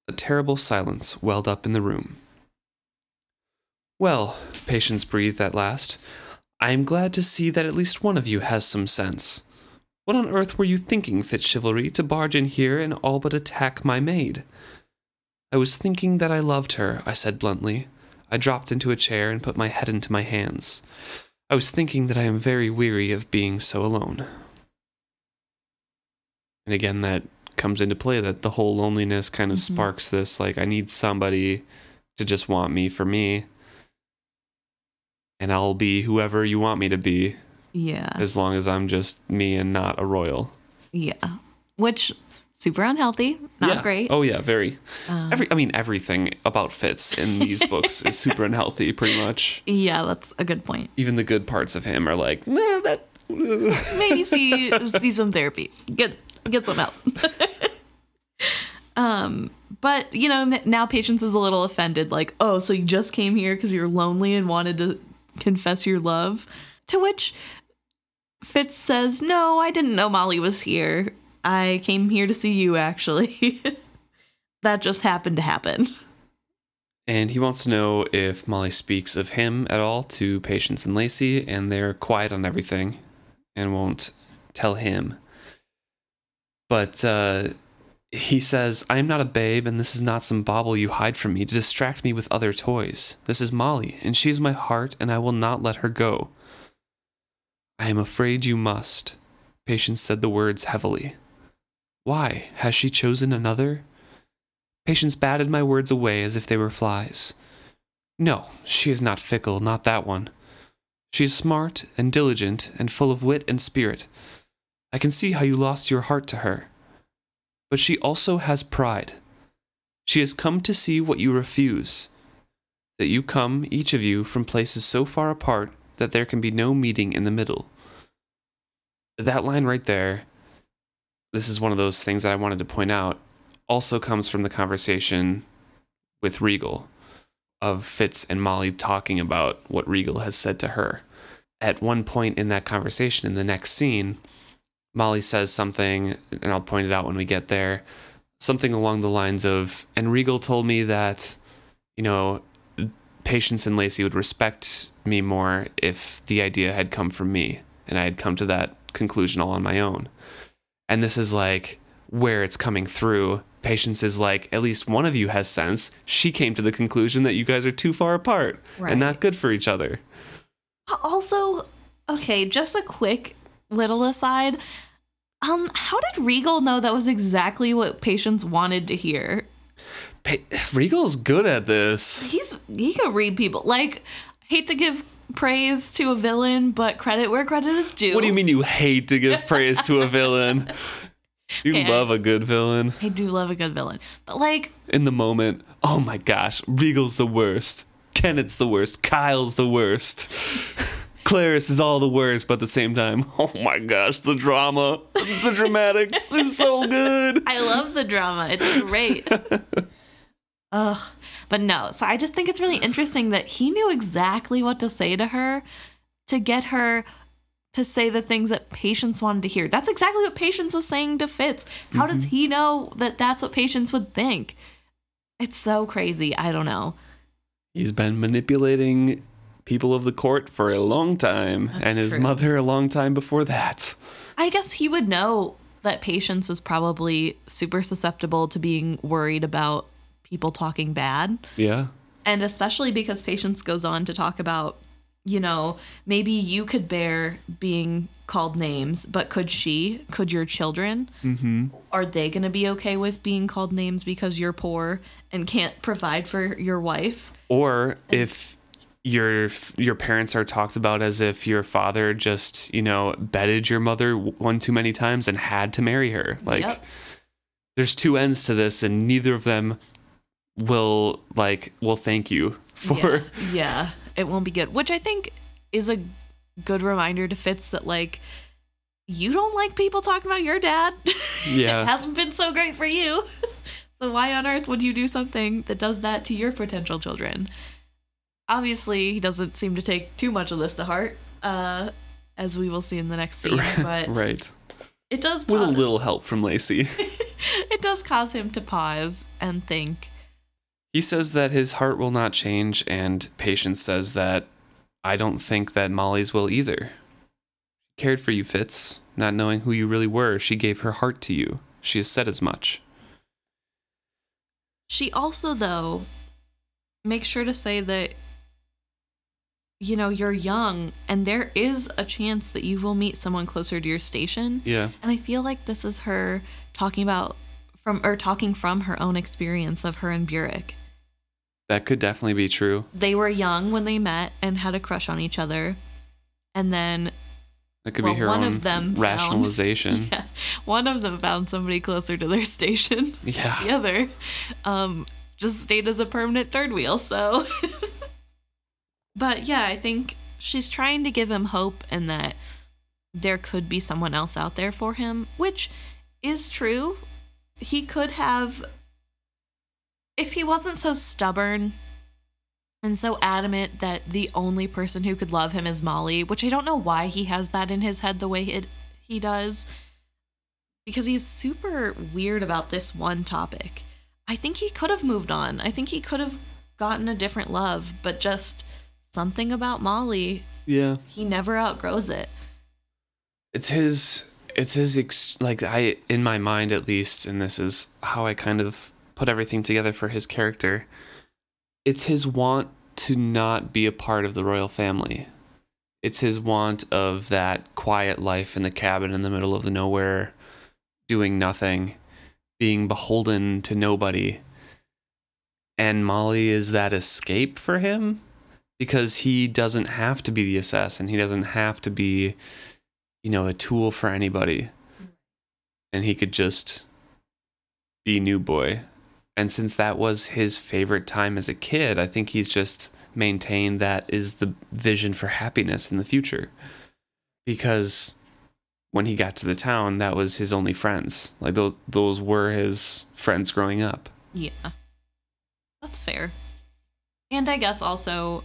Speaker 2: A terrible silence welled up in the room. Well, Patience breathed at last. I am glad to see that at least one of you has some sense. What on earth were you thinking, Fitzchivalry, to barge in here and all but attack my maid? I was thinking that I loved her, I said bluntly. I dropped into a chair and put my head into my hands. I was thinking that I am very weary of being so alone. And again, that comes into play that the whole loneliness kind of
Speaker 1: Mhm.
Speaker 2: sparks this like, I need somebody to just want me for me. and I'll be whoever you want me to be
Speaker 1: Yeah.
Speaker 2: as long as I'm just me and not a royal.
Speaker 1: Yeah. Which super unhealthy, not
Speaker 2: yeah.
Speaker 1: great.
Speaker 2: Oh yeah, very. Every I mean everything about Fitz in these *laughs* books is super unhealthy pretty much.
Speaker 1: Yeah, that's a good point.
Speaker 2: Even the good parts of him are like, nah, that *laughs*
Speaker 1: Maybe see see some therapy. Get get some help. *laughs* um, but you know now Patience is a little offended. Like, oh, so you just came here because you're lonely and wanted to confess your love. To which Fitz says, "No, I didn't know Molly was here. I came here to see you. Actually, *laughs* that just happened to happen."
Speaker 2: And he wants to know if Molly speaks of him at all to Patience and Lacey, and they're quiet on everything and won't tell him. But uh, he says, I am not a babe, and this is not some bauble you hide from me to distract me with other toys. This is Molly, and she is my heart, and I will not let her go. I am afraid you must. Patience said the words heavily. Why? Has she chosen another? Patience batted my words away as if they were flies. No, she is not fickle, not that one. She is smart and diligent and full of wit and spirit. I can see how you lost your heart to her. But she also has pride. She has come to see what you refuse. That you come, each of you, from places so far apart that there can be no meeting in the middle. That line right there, this is one of those things that I wanted to point out also comes from the conversation with Regal of Fitz and Molly talking about what Regal has said to her. At one point in that conversation, in the next scene, Molly says something, and I'll point it out when we get there, something along the lines of, and Regal told me that, you know, Patience and Lacey would respect me more if the idea had come from me, and I had come to that conclusion all on my own. And this is like where it's coming through. Patience is like, at least one of you has sense. She came to the conclusion that you guys are too far apart and not good for each other.
Speaker 1: Also, okay, just a quick little aside. Um, how did Regal know that was exactly what Patience wanted to hear?
Speaker 2: Regal's good at this.
Speaker 1: He's he can read people. Like, hate to give praise to a villain, but credit where credit is due.
Speaker 2: What do you mean you hate to give praise to a villain? *laughs* You
Speaker 1: Okay.
Speaker 2: love a good villain.
Speaker 1: I do love a good villain, but like,
Speaker 2: In the moment, oh my gosh, Regal's the worst. Kenneth's the worst. Kyle's the worst. *laughs* Clarice is all the worst, but at the same time, *laughs* oh my gosh, the drama, the dramatics is so good.
Speaker 1: I love the drama. It's great. Ugh. But no, so I just think it's really interesting that he knew exactly what to say to her to get her to say the things that Patience wanted to hear. That's exactly what Patience was saying to Fitz. How does mm-hmm. he know that that's what Patience would think? It's so crazy. I don't know.
Speaker 2: He's been manipulating people of the court for a long time,
Speaker 1: That's
Speaker 2: and his
Speaker 1: true.
Speaker 2: mother a long time before that.
Speaker 1: I guess he would know that Patience is probably super susceptible to being worried about people talking bad.
Speaker 2: Yeah.
Speaker 1: And especially because Patience goes on to talk about, you know, maybe you could bear being called names, but could she? Could your children? Mm-hmm. Are they going to be okay with being called names because you're poor and can't provide for your wife?
Speaker 2: Or if your your parents are talked about as if your father just you know bedded your mother one too many times and had to marry her like
Speaker 1: Yep.
Speaker 2: there's two ends to this and neither of them will like will thank you for
Speaker 1: yeah, yeah, it won't be good. Which I think is a good reminder to Fitz that like you don't like people talking about your dad. *laughs*
Speaker 2: Yeah.
Speaker 1: it hasn't been so great for you. *laughs* so why on earth would you do something that does that to your potential children? Obviously, he doesn't seem to take too much of this to heart, uh, as we will see in the next scene. *laughs* But
Speaker 2: right
Speaker 1: it does
Speaker 2: with a little help from Lacey
Speaker 1: it does cause him to pause and think.
Speaker 2: He says that his heart will not change and Patience says that I don't think that Molly's will either. She cared for you Fitz not knowing who you really were. She gave her heart to you. She has said as much.
Speaker 1: She also, though, makes sure to say that, you know, you're young and there is a chance that you will meet someone closer to your station.
Speaker 2: yeah.
Speaker 1: And I feel like this is her talking about from or talking from her own experience of her and Burrich.
Speaker 2: That could definitely be true.
Speaker 1: They were young when they met and had a crush on each other. And then
Speaker 2: That could
Speaker 1: Well,
Speaker 2: be her
Speaker 1: one of them found-
Speaker 2: rationalization. *laughs*
Speaker 1: yeah, one of them found somebody closer to their *laughs* station.
Speaker 2: Yeah.
Speaker 1: The other um, just stayed as a permanent third wheel. So, *laughs* but yeah, I think she's trying to give him hope and that there could be someone else out there for him, which is true. He could have, if he wasn't so stubborn and so adamant that the only person who could love him is Molly, which I don't know why he has that in his head the way it, he does, because he's super weird about this one topic. I think he could have moved on. I think he could have gotten a different love, but just something about Molly,
Speaker 2: Yeah.
Speaker 1: he never outgrows it.
Speaker 2: It's his it's his ex- like I in my mind at least and this is how I kind of put everything together for his character. It's his want to not be a part of the royal family. It's his want of that quiet life in the cabin in the middle of the nowhere doing nothing, being beholden to nobody. And Molly is that escape for him because he doesn't have to be the assassin. He doesn't have to be, you know, a tool for anybody. And he could just be new boy. And since that was his favorite time as a kid, I think he's just maintained that is the vision for happiness in the future. Because when he got to the town, that was his only friends. Like those, those were his friends growing up.
Speaker 1: Yeah. That's fair. And I guess also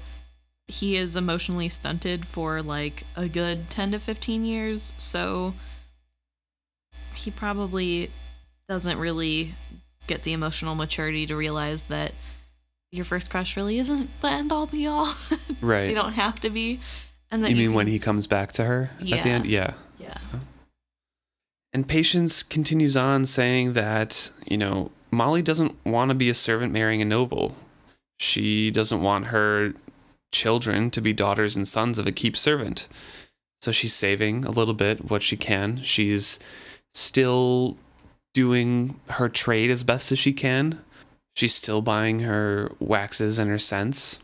Speaker 1: he is emotionally stunted for like a good 10 to 15 years, so he probably doesn't really get the emotional maturity to realize that your first crush really isn't the end all be all. *laughs*
Speaker 2: Right.
Speaker 1: you don't have to be. And that
Speaker 2: you mean
Speaker 1: can-
Speaker 2: when he comes back to her at the end? Yeah.
Speaker 1: Yeah.
Speaker 2: And Patience continues on saying that, you know, Molly doesn't want to be a servant marrying a noble. She doesn't want her children to be daughters and sons of a keep servant. So she's saving a little bit what she can. She's still doing her trade as best as she can. She's still buying her waxes and her scents.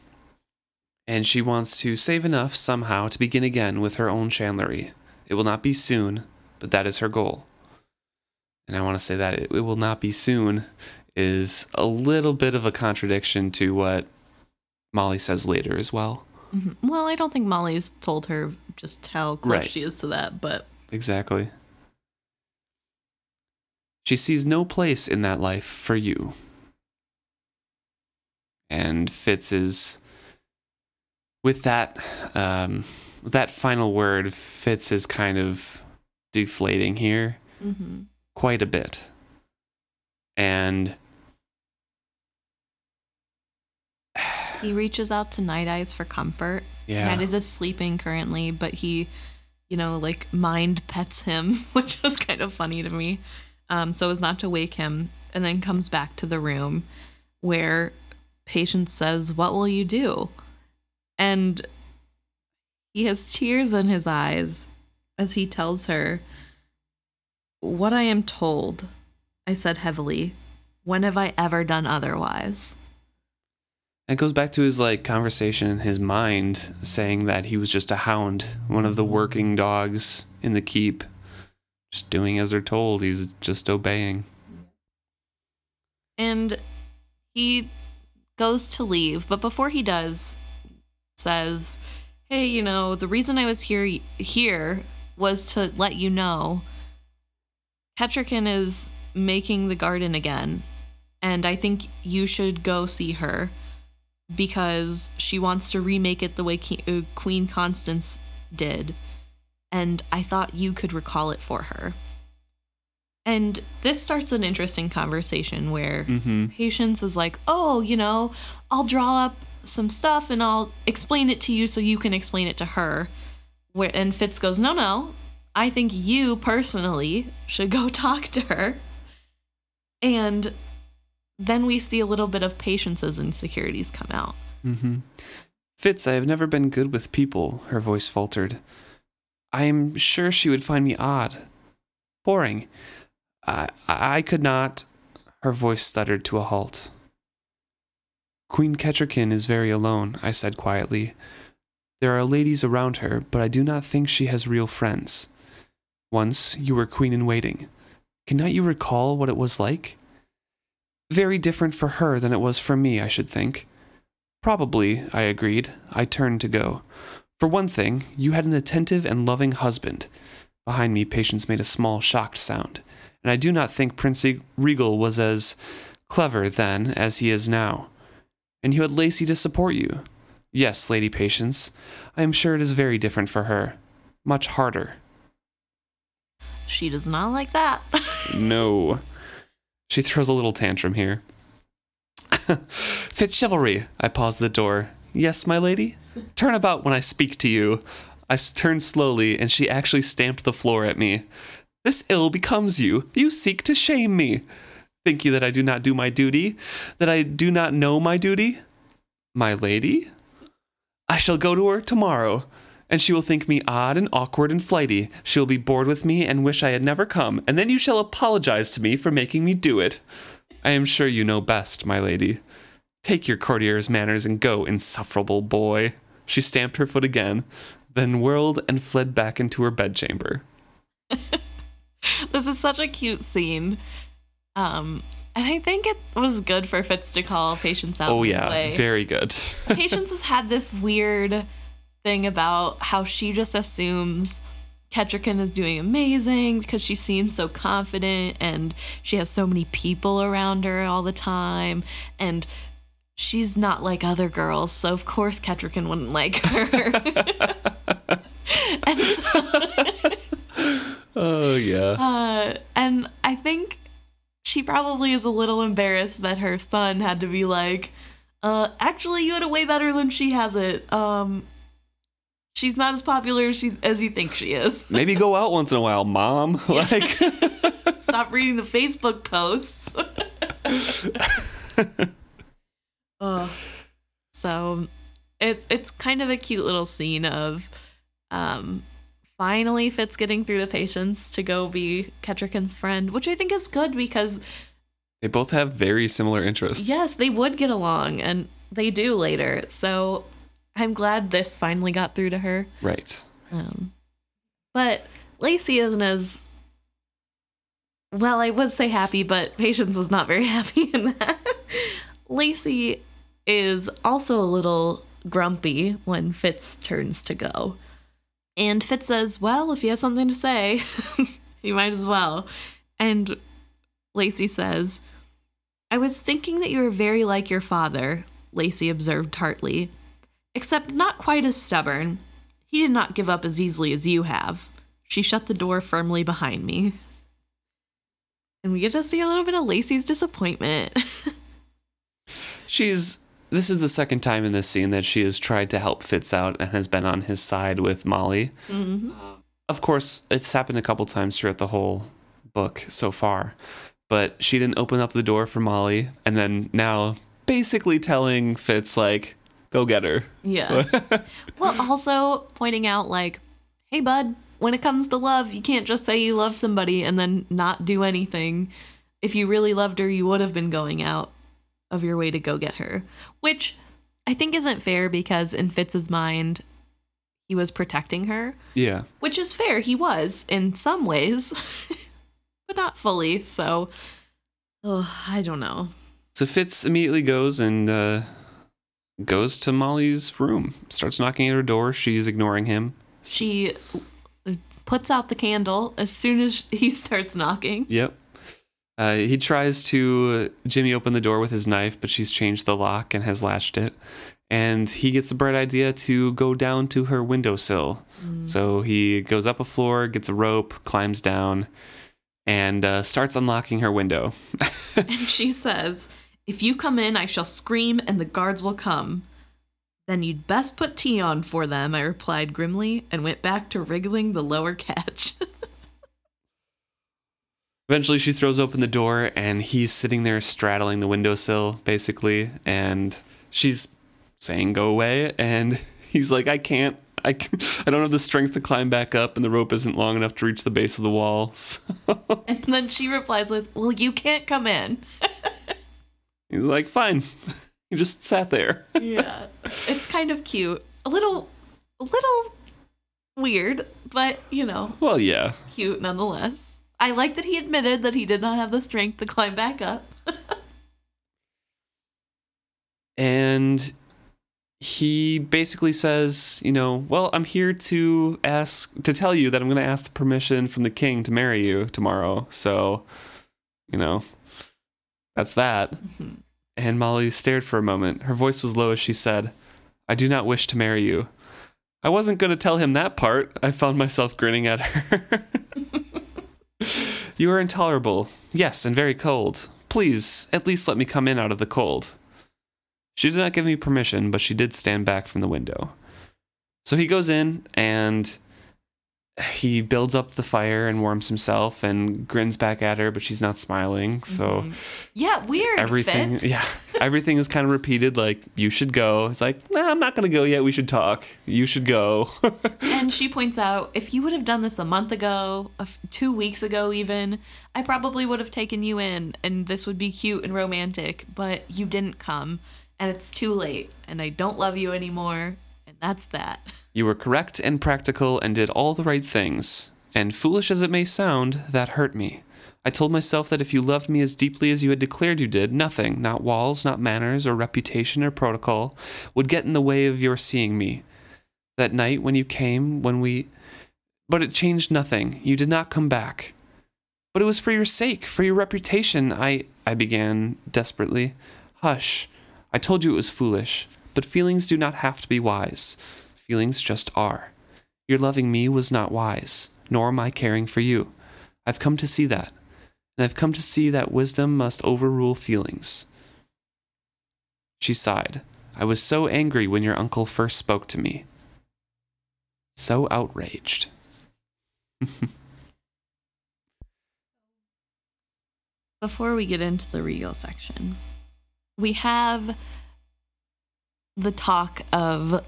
Speaker 2: And she wants to save enough somehow to begin again with her own chandlery. It will not be soon, but that is her goal. And I want to say that it, it will not be soon is a little bit of a contradiction to what Molly says later as well.
Speaker 1: Mhm. Well, I don't think Molly's told her just how close
Speaker 2: Right.
Speaker 1: she is to that, but
Speaker 2: Exactly. She sees no place in that life for you. And Fitz is with that um with that final word, Fitz is kind of deflating here
Speaker 1: mhm.
Speaker 2: quite a bit. And
Speaker 1: he reaches out to Night Eyes for comfort.
Speaker 2: yeah.
Speaker 1: Night Eyes is sleeping currently, but he, you know, like mind pets him, *laughs* which was kind of funny to me. Um, so as not to wake him, and then comes back to the room where patient says, What will you do? And he has tears in his eyes as he tells her, What I am told, I said heavily. When have I ever done otherwise?
Speaker 2: It goes back to his like conversation in his mind saying that he was just a hound, one of the working dogs in the keep, just doing as they're told. He was just obeying.
Speaker 1: and he goes to leave but before he does says hey you know the reason i was here here was to let you know Kettricken is making the garden again and i think you should go see her because she wants to remake it the way uh, queen constance did and i thought you could recall it for her and this starts an interesting conversation where
Speaker 2: Mm-hmm.
Speaker 1: Patience is like, oh, you know, I'll draw up some stuff and I'll explain it to you so you can explain it to her. Where and Fitz goes, no, no, I think you personally should go *laughs* talk to her. And then we see a little bit of Patience's insecurities come out.
Speaker 2: Mm-hmm. Fitz, I have never been good with people, her voice faltered. I am sure she would find me odd. Boring. I, I could not. Her voice stuttered to a halt. Queen Kettricken is very alone, I said quietly. There are ladies around her, but I do not think she has real friends. Once you were queen in waiting. Cannot you recall what it was like? Very different for her than it was for me, I should think. Probably, I agreed. I turned to go. For one thing, you had an attentive and loving husband. Behind me, Patience made a small, shocked sound, and I do not think Prince Regal was as clever then as he is now. And you had Lacey to support you. Yes, Lady Patience, I am sure it is very different for her. Much harder.
Speaker 1: She does not like that. *laughs*
Speaker 2: no. She throws a little tantrum here. *laughs* Fitzchivalry. I pause the door. Yes, my lady? Turn about when I speak to you. I turned slowly, and she actually stamped the floor at me. This ill becomes you. You seek to shame me. Think you that I do not do my duty? That I do not know my duty? My lady? I shall go to her tomorrow, and she will think me odd and awkward and flighty. She will be bored with me and wish I had never come, and then you shall apologize to me for making me do it. I am sure you know best, my lady. Take your courtier's manners and go, insufferable boy. She stamped her foot again, then whirled and fled back into her bedchamber. *laughs*
Speaker 1: this is such a cute scene. Um, and I think it was good for Fitz to call Patience out.
Speaker 2: Oh yeah, way. very good. *laughs*
Speaker 1: Patience has had this weird thing about how she just assumes Kettricken is doing amazing because she seems so confident and she has so many people around her all the time and she's not like other girls, so of course Kettricken wouldn't like her. *laughs*
Speaker 2: so, *laughs* oh yeah.
Speaker 1: Uh, and I think she probably is a little embarrassed that her son had to be like, uh, actually you had it way better than she has it. Um, she's not as popular as she as you think she is. *laughs*
Speaker 2: Maybe go out once in a while, mom. Like
Speaker 1: stop reading the Facebook posts. Oh. So it it's kind of a cute little scene of um finally Fitz getting through the patience to go be Kettricken's friend, which I think is good because
Speaker 2: they both have very similar interests.
Speaker 1: Yes, they would get along and they do later. So I'm glad this finally got through to her.
Speaker 2: Right. Um,
Speaker 1: but Lacey isn't as well, I would say happy, but Patience was not very *laughs* happy in that. Lacey is also a little grumpy when Fitz turns to go. And Fitz says, Well, if you have something to say, *laughs* you might as well. And Lacey says, I was thinking that you were very like your father, Lacey observed tartly except not quite as stubborn. He did not give up as easily as you have. She shut the door firmly behind me. And we get to see a little bit of Lacey's disappointment. *laughs*
Speaker 2: She's. This is the second time in this scene that she has tried to help Fitz out and has been on his side with Molly. Mm-hmm. Of course, it's happened a couple times throughout the whole book so far, but she didn't open up the door for Molly, and then now basically telling Fitz, like, go get her.
Speaker 1: Yeah. *laughs* well, also pointing out like, hey, bud, when it comes to love, you can't just say you love somebody and then not do anything. If you really loved her, you would have been going out of your way to go get her, which I think isn't fair because in Fitz's mind, he was protecting her.
Speaker 2: Yeah.
Speaker 1: Which is fair. He was in some ways, *laughs* but not fully. So, oh, I don't know.
Speaker 2: So Fitz immediately goes and uh, goes to Molly's room, starts knocking at her door. She's ignoring him.
Speaker 1: She puts out the candle as soon as he *laughs* starts knocking.
Speaker 2: Yep. Uh, he tries to Jimmy open the door with his knife, but she's changed the lock and has latched it. And he gets the bright idea to go down to her windowsill. Mm. So he goes up a floor, gets a rope, climbs down, and uh, starts unlocking her window. *laughs*
Speaker 1: and she says, if you come in, I shall scream, and the guards will come. Then you'd best put tea on for them, I replied grimly, and went back to wriggling the lower *laughs* catch.
Speaker 2: Eventually, she throws open the door, and he's sitting there straddling the windowsill, basically, and she's saying, Go away. And *laughs* he's like, I can't. I, I don't have the strength to climb back up, and the rope isn't long enough to reach the base of the wall. *laughs* So.
Speaker 1: and then she replies with, Well, you can't come in. *laughs*
Speaker 2: He's like, fine. he just sat there.
Speaker 1: yeah. It's kind of cute. A little a little weird, but you know,
Speaker 2: Well, yeah.
Speaker 1: cute nonetheless. I like that he admitted that he did not have the strength to climb back up. *laughs*
Speaker 2: and he basically says, you know, well, I'm here to ask to tell you that I'm going to ask the permission from the king to marry you tomorrow. So, you know, that's that. Mm-hmm. And Molly stared for a moment. Her voice was low as she said, I do not wish to marry you. I wasn't going to tell him that part. I found myself grinning at her. *laughs* *laughs* you are intolerable. Yes, and very cold. Please, at least let me come in out of the cold. She did not give me permission, but she did stand back from the window. So he goes in and he builds up the fire and warms himself and grins back at her, but she's not smiling. So mm-hmm.
Speaker 1: Yeah, weird.
Speaker 2: everything,
Speaker 1: Fitz.
Speaker 2: yeah, *laughs* everything is kind of repeated. Like you should go. It's like, nah, I'm not gonna go yet. We should talk. You should go. *laughs*
Speaker 1: And she points out, if you would have done this a month ago, two weeks ago, even, I probably would have taken you in, and this would be cute and romantic. But you didn't come, and it's too late, and I don't love you anymore, that's that.
Speaker 2: You were correct and practical and did all the right things. And foolish as it may sound, that hurt me. I told myself that if you loved me as deeply as you had declared you did, nothing, not walls, not manners, or reputation, or protocol, would get in the way of your seeing me. That night when you came, when we. But it changed nothing. You did not come back. But it was for your sake, for your reputation. I. I began desperately. Hush. I told you it was foolish. But feelings do not have to be wise. Feelings just are. Your loving me was not wise, nor my caring for you. I've come to see that. And I've come to see that wisdom must overrule feelings. She sighed. I was so angry when your uncle first spoke to me. So outraged. *laughs*
Speaker 1: Before we get into the regal section, we have the talk of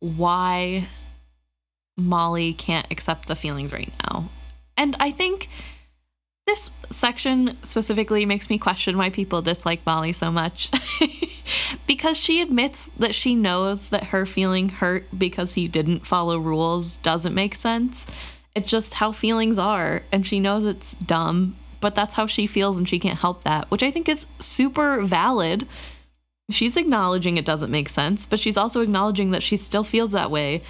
Speaker 1: why Molly can't accept the feelings right now. And I think this section specifically makes me question why people dislike Molly so much. *laughs* because she admits that she knows that her feeling hurt because he didn't follow rules doesn't make sense. It's just how feelings are. And she knows it's dumb, but that's how she feels and she can't help that, which I think is super valid. She's acknowledging it doesn't make sense, but she's also acknowledging that she still feels that way.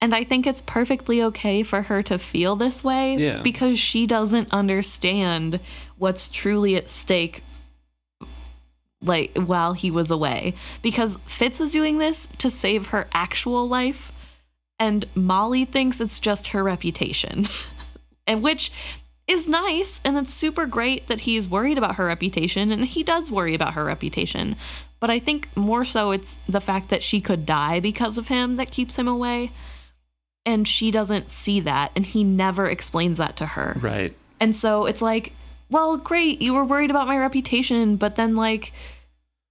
Speaker 1: And I think it's perfectly okay for her to feel this way
Speaker 2: Yeah.
Speaker 1: because she doesn't understand what's truly at stake like while he was away because Fitz is doing this to save her actual life and Molly thinks it's just her reputation. *laughs* and which is nice and it's super great that he's worried about her reputation and he does worry about her reputation. But I think more so it's the fact that she could die because of him that keeps him away. And she doesn't see that and he never explains that to her.
Speaker 2: Right.
Speaker 1: And so it's like, well, great, you were worried about my reputation, but then like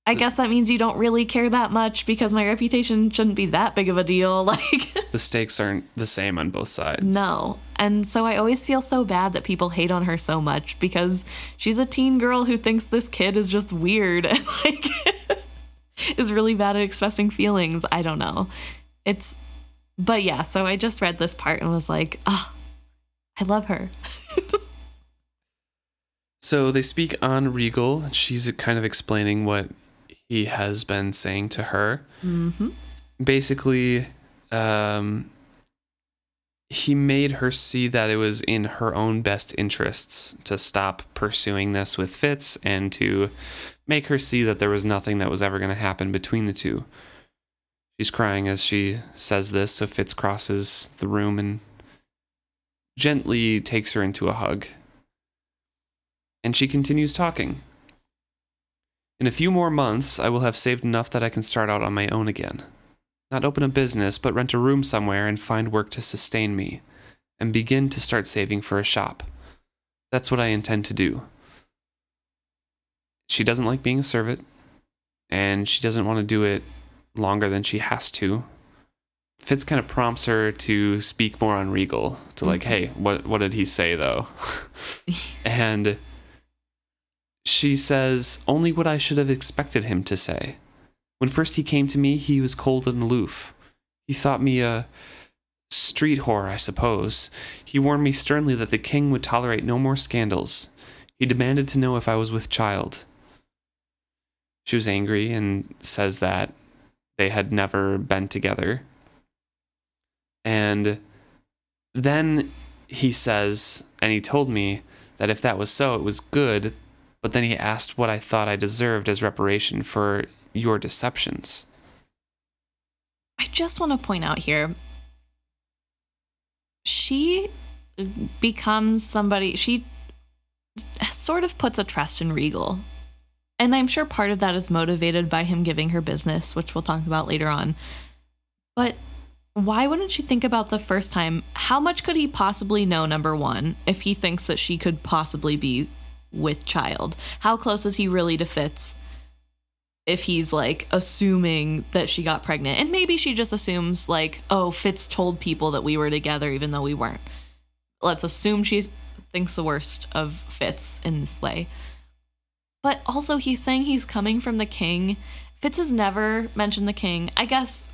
Speaker 1: I guess that means you don't really care that much because my reputation shouldn't be that big of a deal. *laughs* Like
Speaker 2: The stakes aren't the same on both sides.
Speaker 1: no. And so I always feel so bad that people hate on her so much because she's a teen girl who thinks this kid is just weird *laughs* and like *laughs* *laughs* is really bad at expressing feelings. I don't know. It's but yeah, so I just read this part and was like, "Ah, I love her." *laughs*
Speaker 2: So they speak on Regal. She's kind of explaining what he has been saying to her.
Speaker 1: Mhm.
Speaker 2: Basically, um, he made her see that it was in her own best interests to stop pursuing this with Fitz and to make her see that there was nothing that was ever going to happen between the two. She's crying as she says this, so Fitz crosses the room and gently takes her into a hug. And she continues talking. In a few more months, I will have saved enough that I can start out on my own again. Not open a business, but rent a room somewhere and find work to sustain me, and begin to start saving for a shop. That's what I intend to do. She doesn't like being a servant, and she doesn't want to do it longer than she has to. Fitz kind of prompts her to speak more on Regal, to like,
Speaker 1: Mhm.
Speaker 2: hey, what what did he say though? *laughs* and she says only what I should have expected him to say. When first he came to me, he was cold and aloof. He thought me a street whore, I suppose. He warned me sternly that the king would tolerate no more scandals. He demanded to know if I was with child. She was angry and says that they had never been together. And then he says, and he told me that if that was so, it was good, but then he asked what I thought I deserved as reparation for your deceptions.
Speaker 1: I just want to point out here she becomes somebody, she sort of puts a trust in Regal. And I'm sure part of that is motivated by him giving her business, which we'll talk about later on. But why wouldn't she think about the first time? How much could he possibly know, number one, if he thinks that she could possibly be with child? How close is he really to Fitz? If he's like assuming that she got pregnant, and maybe she just assumes, like, oh, Fitz told people that we were together even though we weren't. Let's assume she thinks the worst of Fitz in this way. But also, he's saying he's coming from the king. Fitz has never mentioned the king. I guess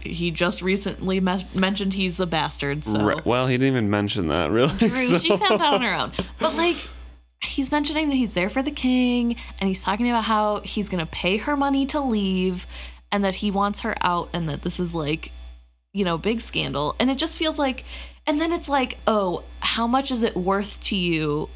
Speaker 1: he just recently me- mentioned he's a bastard. So
Speaker 2: Right. Well, he didn't even mention that, really.
Speaker 1: True,
Speaker 2: so-
Speaker 1: she found out on her own. *laughs* But like, he's mentioning that he's there for the king, and he's talking about how he's gonna pay her money to leave, and that he wants her out, and that this is like, you know, big scandal. And it just feels like, and then it's like, oh, how much is it worth to you?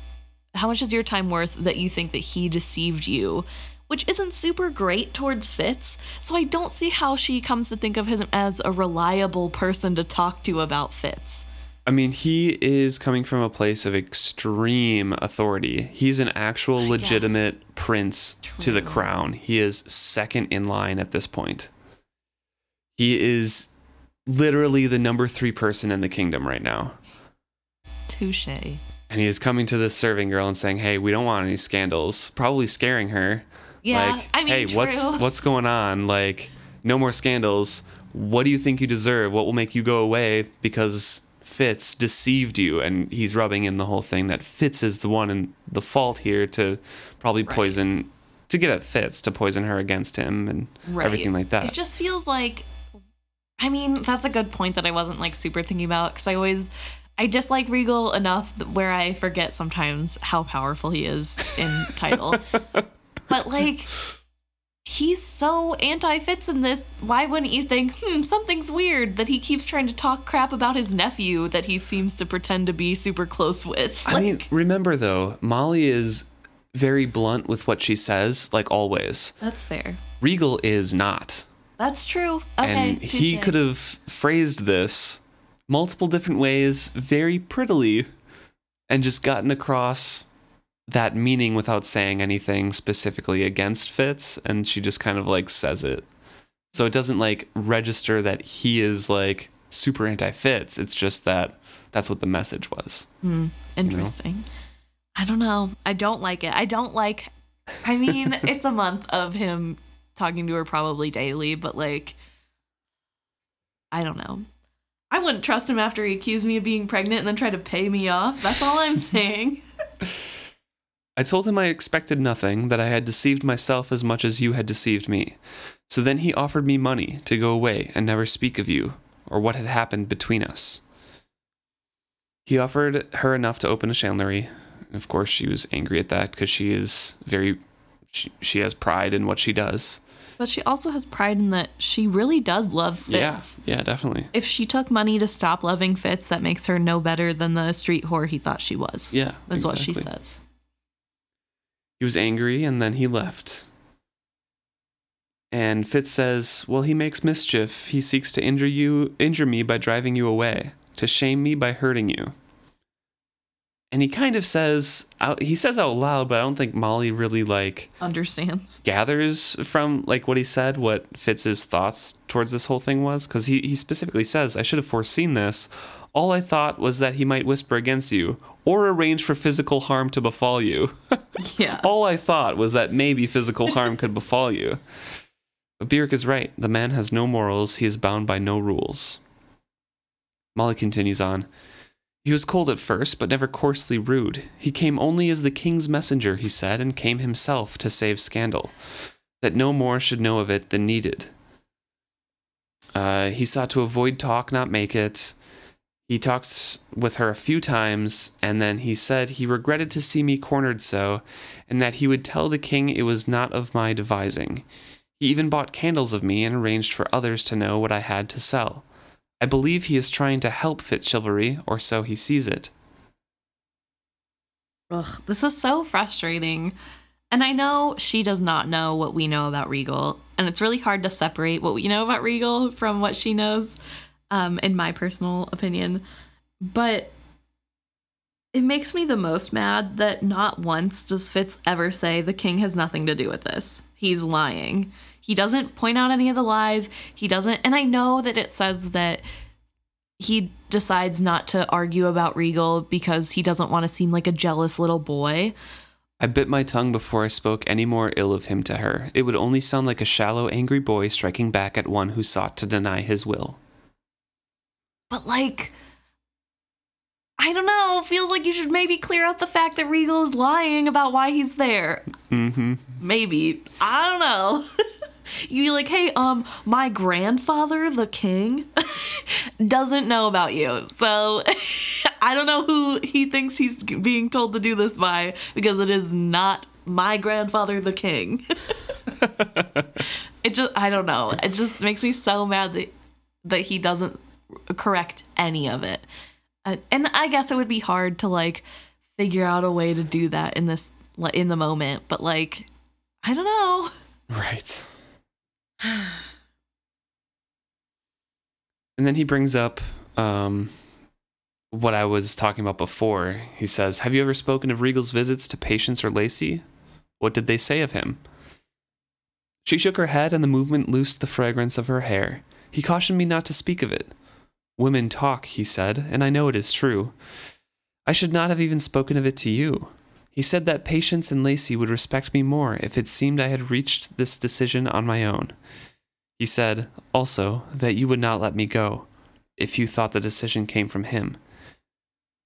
Speaker 1: How much is your time worth that you think that he deceived you? Which isn't super great towards Fitz. So I don't see how she comes to think of him as a reliable person to talk to about Fitz.
Speaker 2: I mean, he is coming from a place of extreme authority. He's an actual
Speaker 1: guess.
Speaker 2: legitimate prince to the crown. He is second in line at this point. He is literally the number three person in the kingdom right now.
Speaker 1: Touche.
Speaker 2: And he is coming to this serving girl and saying, Hey, we don't want any scandals. Probably scaring her.
Speaker 1: Yeah,
Speaker 2: like,
Speaker 1: I mean,
Speaker 2: hey, what's
Speaker 1: true. *laughs*
Speaker 2: what's going on? Like, no more scandals. What do you think you deserve? What will make you go away? Because Fitz deceived you, and he's rubbing in the whole thing that Fitz is the one in the fault here to probably
Speaker 1: Right.
Speaker 2: poison, to get at Fitz to poison her against him and everything like that.
Speaker 1: It just feels like, I mean, that's a good point that I wasn't like super thinking about because I always, I dislike Regal enough where I forget sometimes how powerful he is in title. *laughs* but like, he's so anti Fitz in this. Why wouldn't you think, hmm, something's weird that he keeps trying to talk crap about his nephew that he seems to pretend to be super close with?
Speaker 2: I mean, remember though, Molly is very blunt with what she says, like always.
Speaker 1: that's fair.
Speaker 2: Regal is not.
Speaker 1: That's true. Okay.
Speaker 2: and he could have phrased this multiple different ways very prettily and just gotten across that meaning without saying anything specifically against Fitz and she just kind of like says it. So it doesn't like register that he is like super anti Fitz. It's just that that's what the message was.
Speaker 1: Hmm, interesting. I don't know. I don't like it. I don't like. I mean, *laughs* it's a month of him talking to her probably daily, but like, I don't know. I wouldn't trust him after he accused me of being pregnant and then tried to pay me off. That's all I'm saying. *laughs*
Speaker 2: I told him I expected nothing, that I had deceived myself as much as you had deceived me. So then he offered me money to go away and never speak of you, or what had happened between us. He offered her enough to open a chandlery. Of course, she was angry at that because she is very, she, she has pride in what she does.
Speaker 1: But she also has pride in that she really does love Fitz.
Speaker 2: yeah, yeah, definitely.
Speaker 1: If she took money to stop loving Fitz, that makes her no better than the street whore he thought she was.
Speaker 2: Yeah,
Speaker 1: Is what she says.
Speaker 2: He was angry and then he left. And Fitz says, Well, he makes mischief. He seeks to injure you, injure me by driving you away, to shame me by hurting you. And he kind of says, out, he says out loud, but I don't think Molly really like
Speaker 1: Understands.
Speaker 2: gathers from like what he said, what Fitz's thoughts towards this whole thing was. Because he, he specifically says, I should have foreseen this. All I thought was that he might whisper against you or arrange for physical harm to befall you. *laughs*
Speaker 1: Yeah.
Speaker 2: All I thought was that maybe physical harm could befall you. But Burrich is right. The man has no morals. He is bound by no rules. Molly continues on. He was cold at first, but never coarsely rude. He came only as the king's messenger, he said, and came himself to save scandal. that no more should know of it than needed. Uh, he sought to avoid talk, not make it. He talked with her a few times, and then he said he regretted to see me cornered so, and that he would tell the king it was not of my devising. He even bought candles of me and arranged for others to know what I had to sell. I believe he is trying to help Fitzchivalry, or so he sees it.
Speaker 1: Ugh, this is so frustrating. And I know she does not know what we know about Regal, and it's really hard to separate what we know about Regal from what she knows, um, in my personal opinion. But it makes me the most mad that not once does Fitz ever say the king has nothing to do with this. He's lying. He doesn't point out any of the lies. He doesn't, and I know that it says that he decides not to argue about Regal because he doesn't want to seem like a jealous little boy.
Speaker 2: I bit my tongue before I spoke any more ill of him to her. It would only sound like a shallow, angry boy striking back at one who sought to deny his will.
Speaker 1: But like I don't know, feels like you should maybe clear up the fact that Regal is lying about why he's there.
Speaker 2: Mm-hmm.
Speaker 1: Maybe. I don't know. *laughs* You'd be like, hey, um, my grandfather, the king, *laughs* doesn't know about you. So *laughs* I don't know who he thinks he's being told to do this by because it is not my grandfather, the king. it just, I don't know. It just makes me so mad that, that he doesn't correct any of it. Uh, and I guess it would be hard to like figure out a way to do that in this in the moment, but like I don't know.
Speaker 2: Right. and then he brings up um, what I was talking about before. He says, Have you ever spoken of Regal's visits to Patience or Lacy? What did they say of him? She shook her head, and the movement loosed the fragrance of her hair. He cautioned me not to speak of it. Women talk, he said, and I know it is true. I should not have even spoken of it to you. He said that Patience and Lacy would respect me more if it seemed I had reached this decision on my own. He said, also, that you would not let me go, if you thought the decision came from him.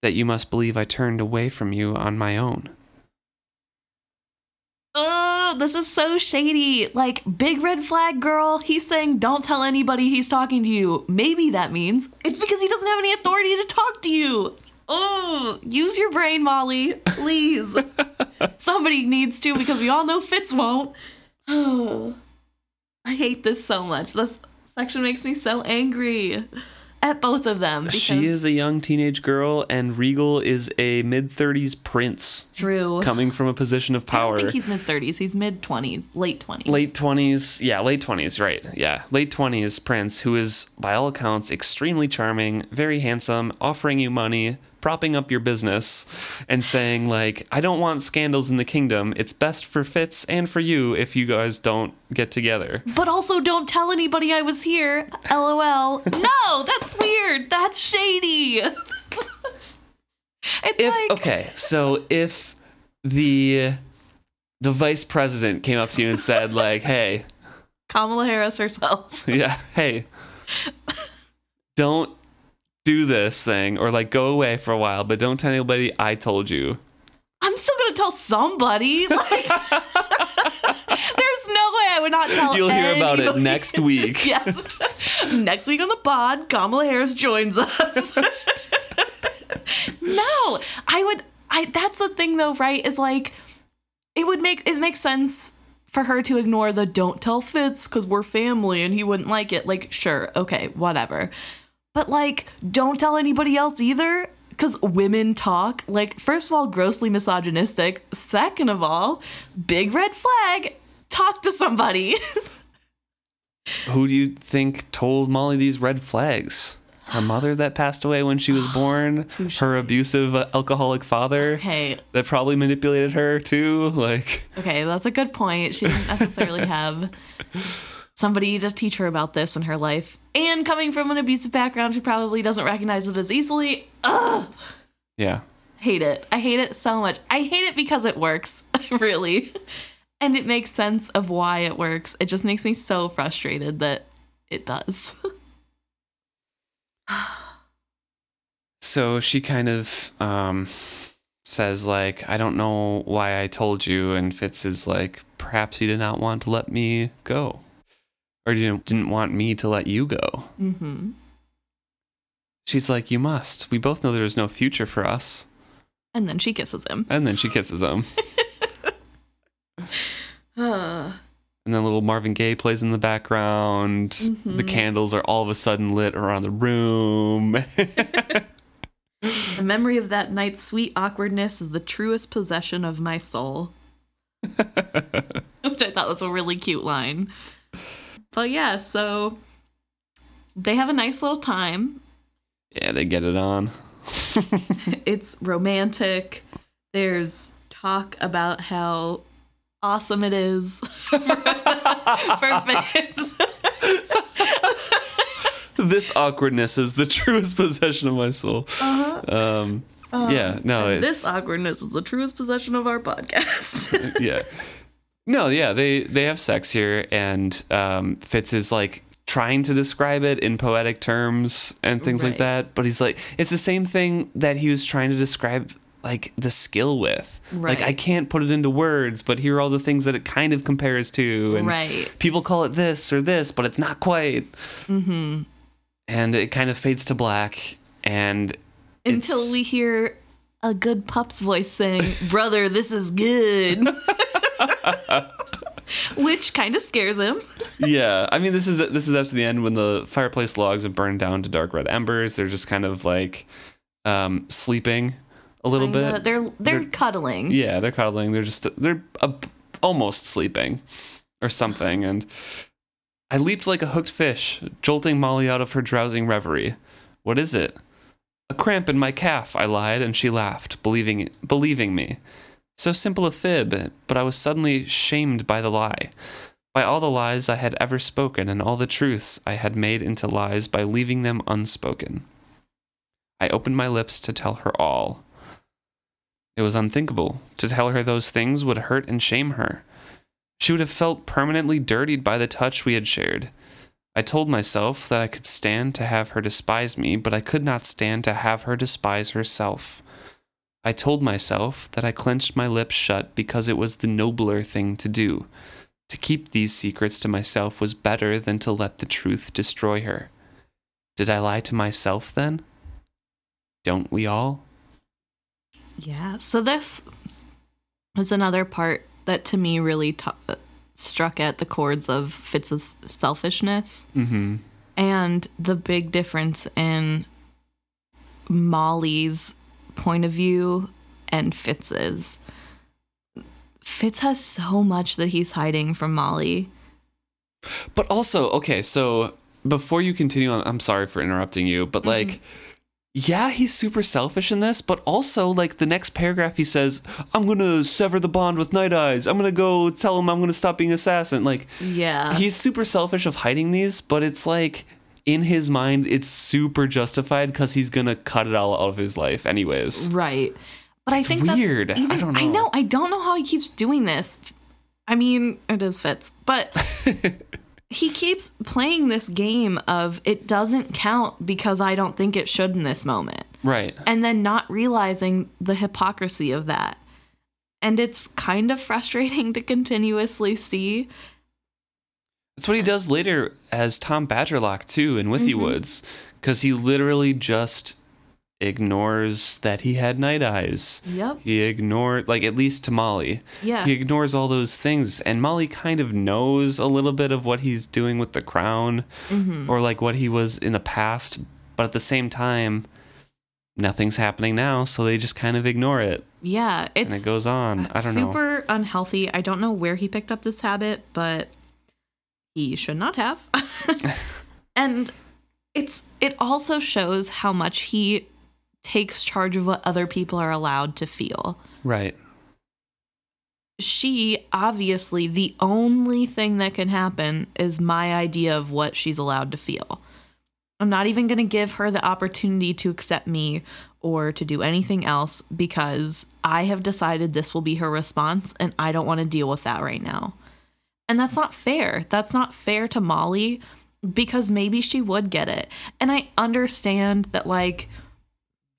Speaker 2: That you must believe I turned away from you on my own.
Speaker 1: Oh. This is so shady. Like, big red flag girl, he's saying don't tell anybody he's talking to you. Maybe that means it's because he doesn't have any authority to talk to you. Oh, use your brain, Molly. Please. *laughs* Somebody needs to because we all know Fitz won't. Oh, *sighs* I hate this so much. This section makes me so angry at both of them.
Speaker 2: She is a young teenage girl, and Regal is a mid 30s prince.
Speaker 1: True.
Speaker 2: Coming from a position of power.
Speaker 1: I think he's mid 30s. He's mid 20s, late 20s.
Speaker 2: Late 20s. Yeah, late 20s, right. Yeah. Late 20s prince, who is, by all accounts, extremely charming, very handsome, offering you money, propping up your business and saying like i don't want scandals in the kingdom. It's best for fitz and for you if you guys don't get together.
Speaker 1: But also don't tell anybody i was here. Lol. No that's weird. That's shady. *laughs*
Speaker 2: If like... okay so if the the vice president came up to you and said like hey *laughs*
Speaker 1: kamala harris herself.
Speaker 2: Yeah hey. *laughs* Don't do this thing or like go away for a while, but don't tell anybody I told you.
Speaker 1: I'm still gonna tell somebody. *laughs* Like, *laughs* there's no way I would not tell.
Speaker 2: You'll
Speaker 1: hear
Speaker 2: anybody. about it next week. *laughs*
Speaker 1: yes, next week on the pod, Kamala Harris joins us. no, I would. I that's the thing though, right? Is like it would make it makes sense for her to ignore the don't tell Fitz because we're family and he wouldn't like it. Like, sure, okay, whatever. But like, don't tell anybody else either. Because women talk. Like, first of all, grossly misogynistic. Second of all, big red flag. Talk to somebody. *laughs*
Speaker 2: Who do you think told Molly these red flags? Her mother that passed away when she was *sighs* born, her abusive uh, alcoholic father
Speaker 1: okay.
Speaker 2: that probably manipulated her too. *laughs* Like,
Speaker 1: okay, that's a good point. She didn't necessarily have somebody to teach her about this in her life. And coming from an abusive background, she probably doesn't recognize it as easily. Ugh.
Speaker 2: Yeah.
Speaker 1: Hate it. I hate it so much. I hate it because it works, *laughs* really. And it makes sense of why it works. It just makes me so frustrated that it does.
Speaker 2: so she kind of um says like, "I don't know why I told you," and Fitz is like, "Perhaps you did not want to let me go, or you didn't want me to let you go."
Speaker 1: Mm-hmm.
Speaker 2: She's like, "You must. We both know there's no future for us."
Speaker 1: And then she kisses him.
Speaker 2: And then she kisses him. *laughs* And then little Marvin Gaye plays in the background. The
Speaker 1: Mhm.
Speaker 2: candles are all of a sudden lit around the room. *laughs*
Speaker 1: the memory of that night's sweet awkwardness is the truest possession of my soul. *laughs* Which I thought was a really cute line. But yeah, so they have a nice little time.
Speaker 2: yeah, they get it on. *laughs*
Speaker 1: It's romantic. There's talk about how awesome it is *laughs* for Fitz. *laughs*
Speaker 2: this awkwardness is the truest possession of my soul. Um, yeah, no, it's
Speaker 1: this awkwardness is the truest possession of our podcast.
Speaker 2: yeah. No, yeah, they they have sex here, and um, Fitz is like trying to describe it in poetic terms and things like that, but he's like, it's the same thing that he was trying to describe like the skill with. Like I can't put it into words, but here are all the things that it kind of compares to, and
Speaker 1: right.
Speaker 2: people call it this or this, but it's not quite. Mm-hmm. And it kind of fades to black, and
Speaker 1: Until we hear a good pup's voice saying, Brother, this is good. *laughs* *laughs* Which kind of scares him. *laughs*
Speaker 2: yeah, I mean, this is this is after the end when the fireplace logs have burned down to dark red embers. They're just kind of like um, sleeping a little bit.
Speaker 1: They're, they're
Speaker 2: They're-
Speaker 1: cuddling.
Speaker 2: Yeah, they're cuddling. They're just they're uh, almost sleeping or something. And I leaped like a hooked fish, jolting Molly out of her drowsing reverie. What is it? A cramp in my calf, I lied, and she laughed, believing believing me. So simple a fib, but I was suddenly shamed by the lie. By all the lies I had ever spoken, and all the truths I had made into lies by leaving them unspoken. I opened my lips to tell her all. It was unthinkable. To tell her those things would hurt and shame her. She would have felt permanently dirtied by the touch we had shared. I told myself that I could stand to have her despise me, but I could not stand to have her despise herself. I told myself that I clenched my lips shut because it was the nobler thing to do. To keep these secrets to myself was better than to let the truth destroy her. Did I lie to myself then? Don't we all?
Speaker 1: Yeah. So this was another part that to me really t- struck at the chords of Fitz's selfishness
Speaker 2: Mm-hmm.
Speaker 1: and the big difference in Molly's point of view and Fitz's. Fitz has so much that he's hiding from Molly.
Speaker 2: But also, okay, so before you continue on, I'm sorry for interrupting you, but mm-hmm. like, yeah, he's super selfish in this, but also, like, the next paragraph he says, I'm gonna sever the bond with Night Eyes. I'm gonna go tell him I'm gonna stop being assassin. Like,
Speaker 1: Yeah.
Speaker 2: he's super selfish of hiding these, but it's like, in his mind, it's super justified because he's gonna cut it all out of his life, anyways.
Speaker 1: Right. But I think
Speaker 2: weird. I
Speaker 1: even,
Speaker 2: don't know.
Speaker 1: I
Speaker 2: know.
Speaker 1: know. I don't know how he keeps doing this. I mean, it is Fitz, but *laughs* he keeps playing this game of it doesn't count because I don't think it should in this moment,
Speaker 2: Right.
Speaker 1: and then not realizing the hypocrisy of that. And it's kind of frustrating to continuously see.
Speaker 2: That's what he does later as Tom Badgerlock too in Withy mm-hmm. Woods, because he literally just ignores that he had night eyes.
Speaker 1: Yep.
Speaker 2: He ignored, like at least to Molly,
Speaker 1: Yeah.
Speaker 2: he ignores all those things, and Molly kind of knows a little bit of what he's doing with the crown, mm-hmm. or like what he was in the past, but at the same time, nothing's happening now, so they just kind of ignore it,
Speaker 1: yeah. It's
Speaker 2: and it goes on. I don't know.
Speaker 1: super unhealthy. I don't know where he picked up this habit, but he should not have. *laughs* and it's it also shows how much he takes charge of what other people are allowed to feel.
Speaker 2: Right.
Speaker 1: She obviously the only thing that can happen is my idea of what she's allowed to feel. I'm not even going to give her the opportunity to accept me or to do anything else because I have decided this will be her response and I don't want to deal with that right now. And that's not fair. That's not fair to Molly because maybe she would get it. And I understand that, like,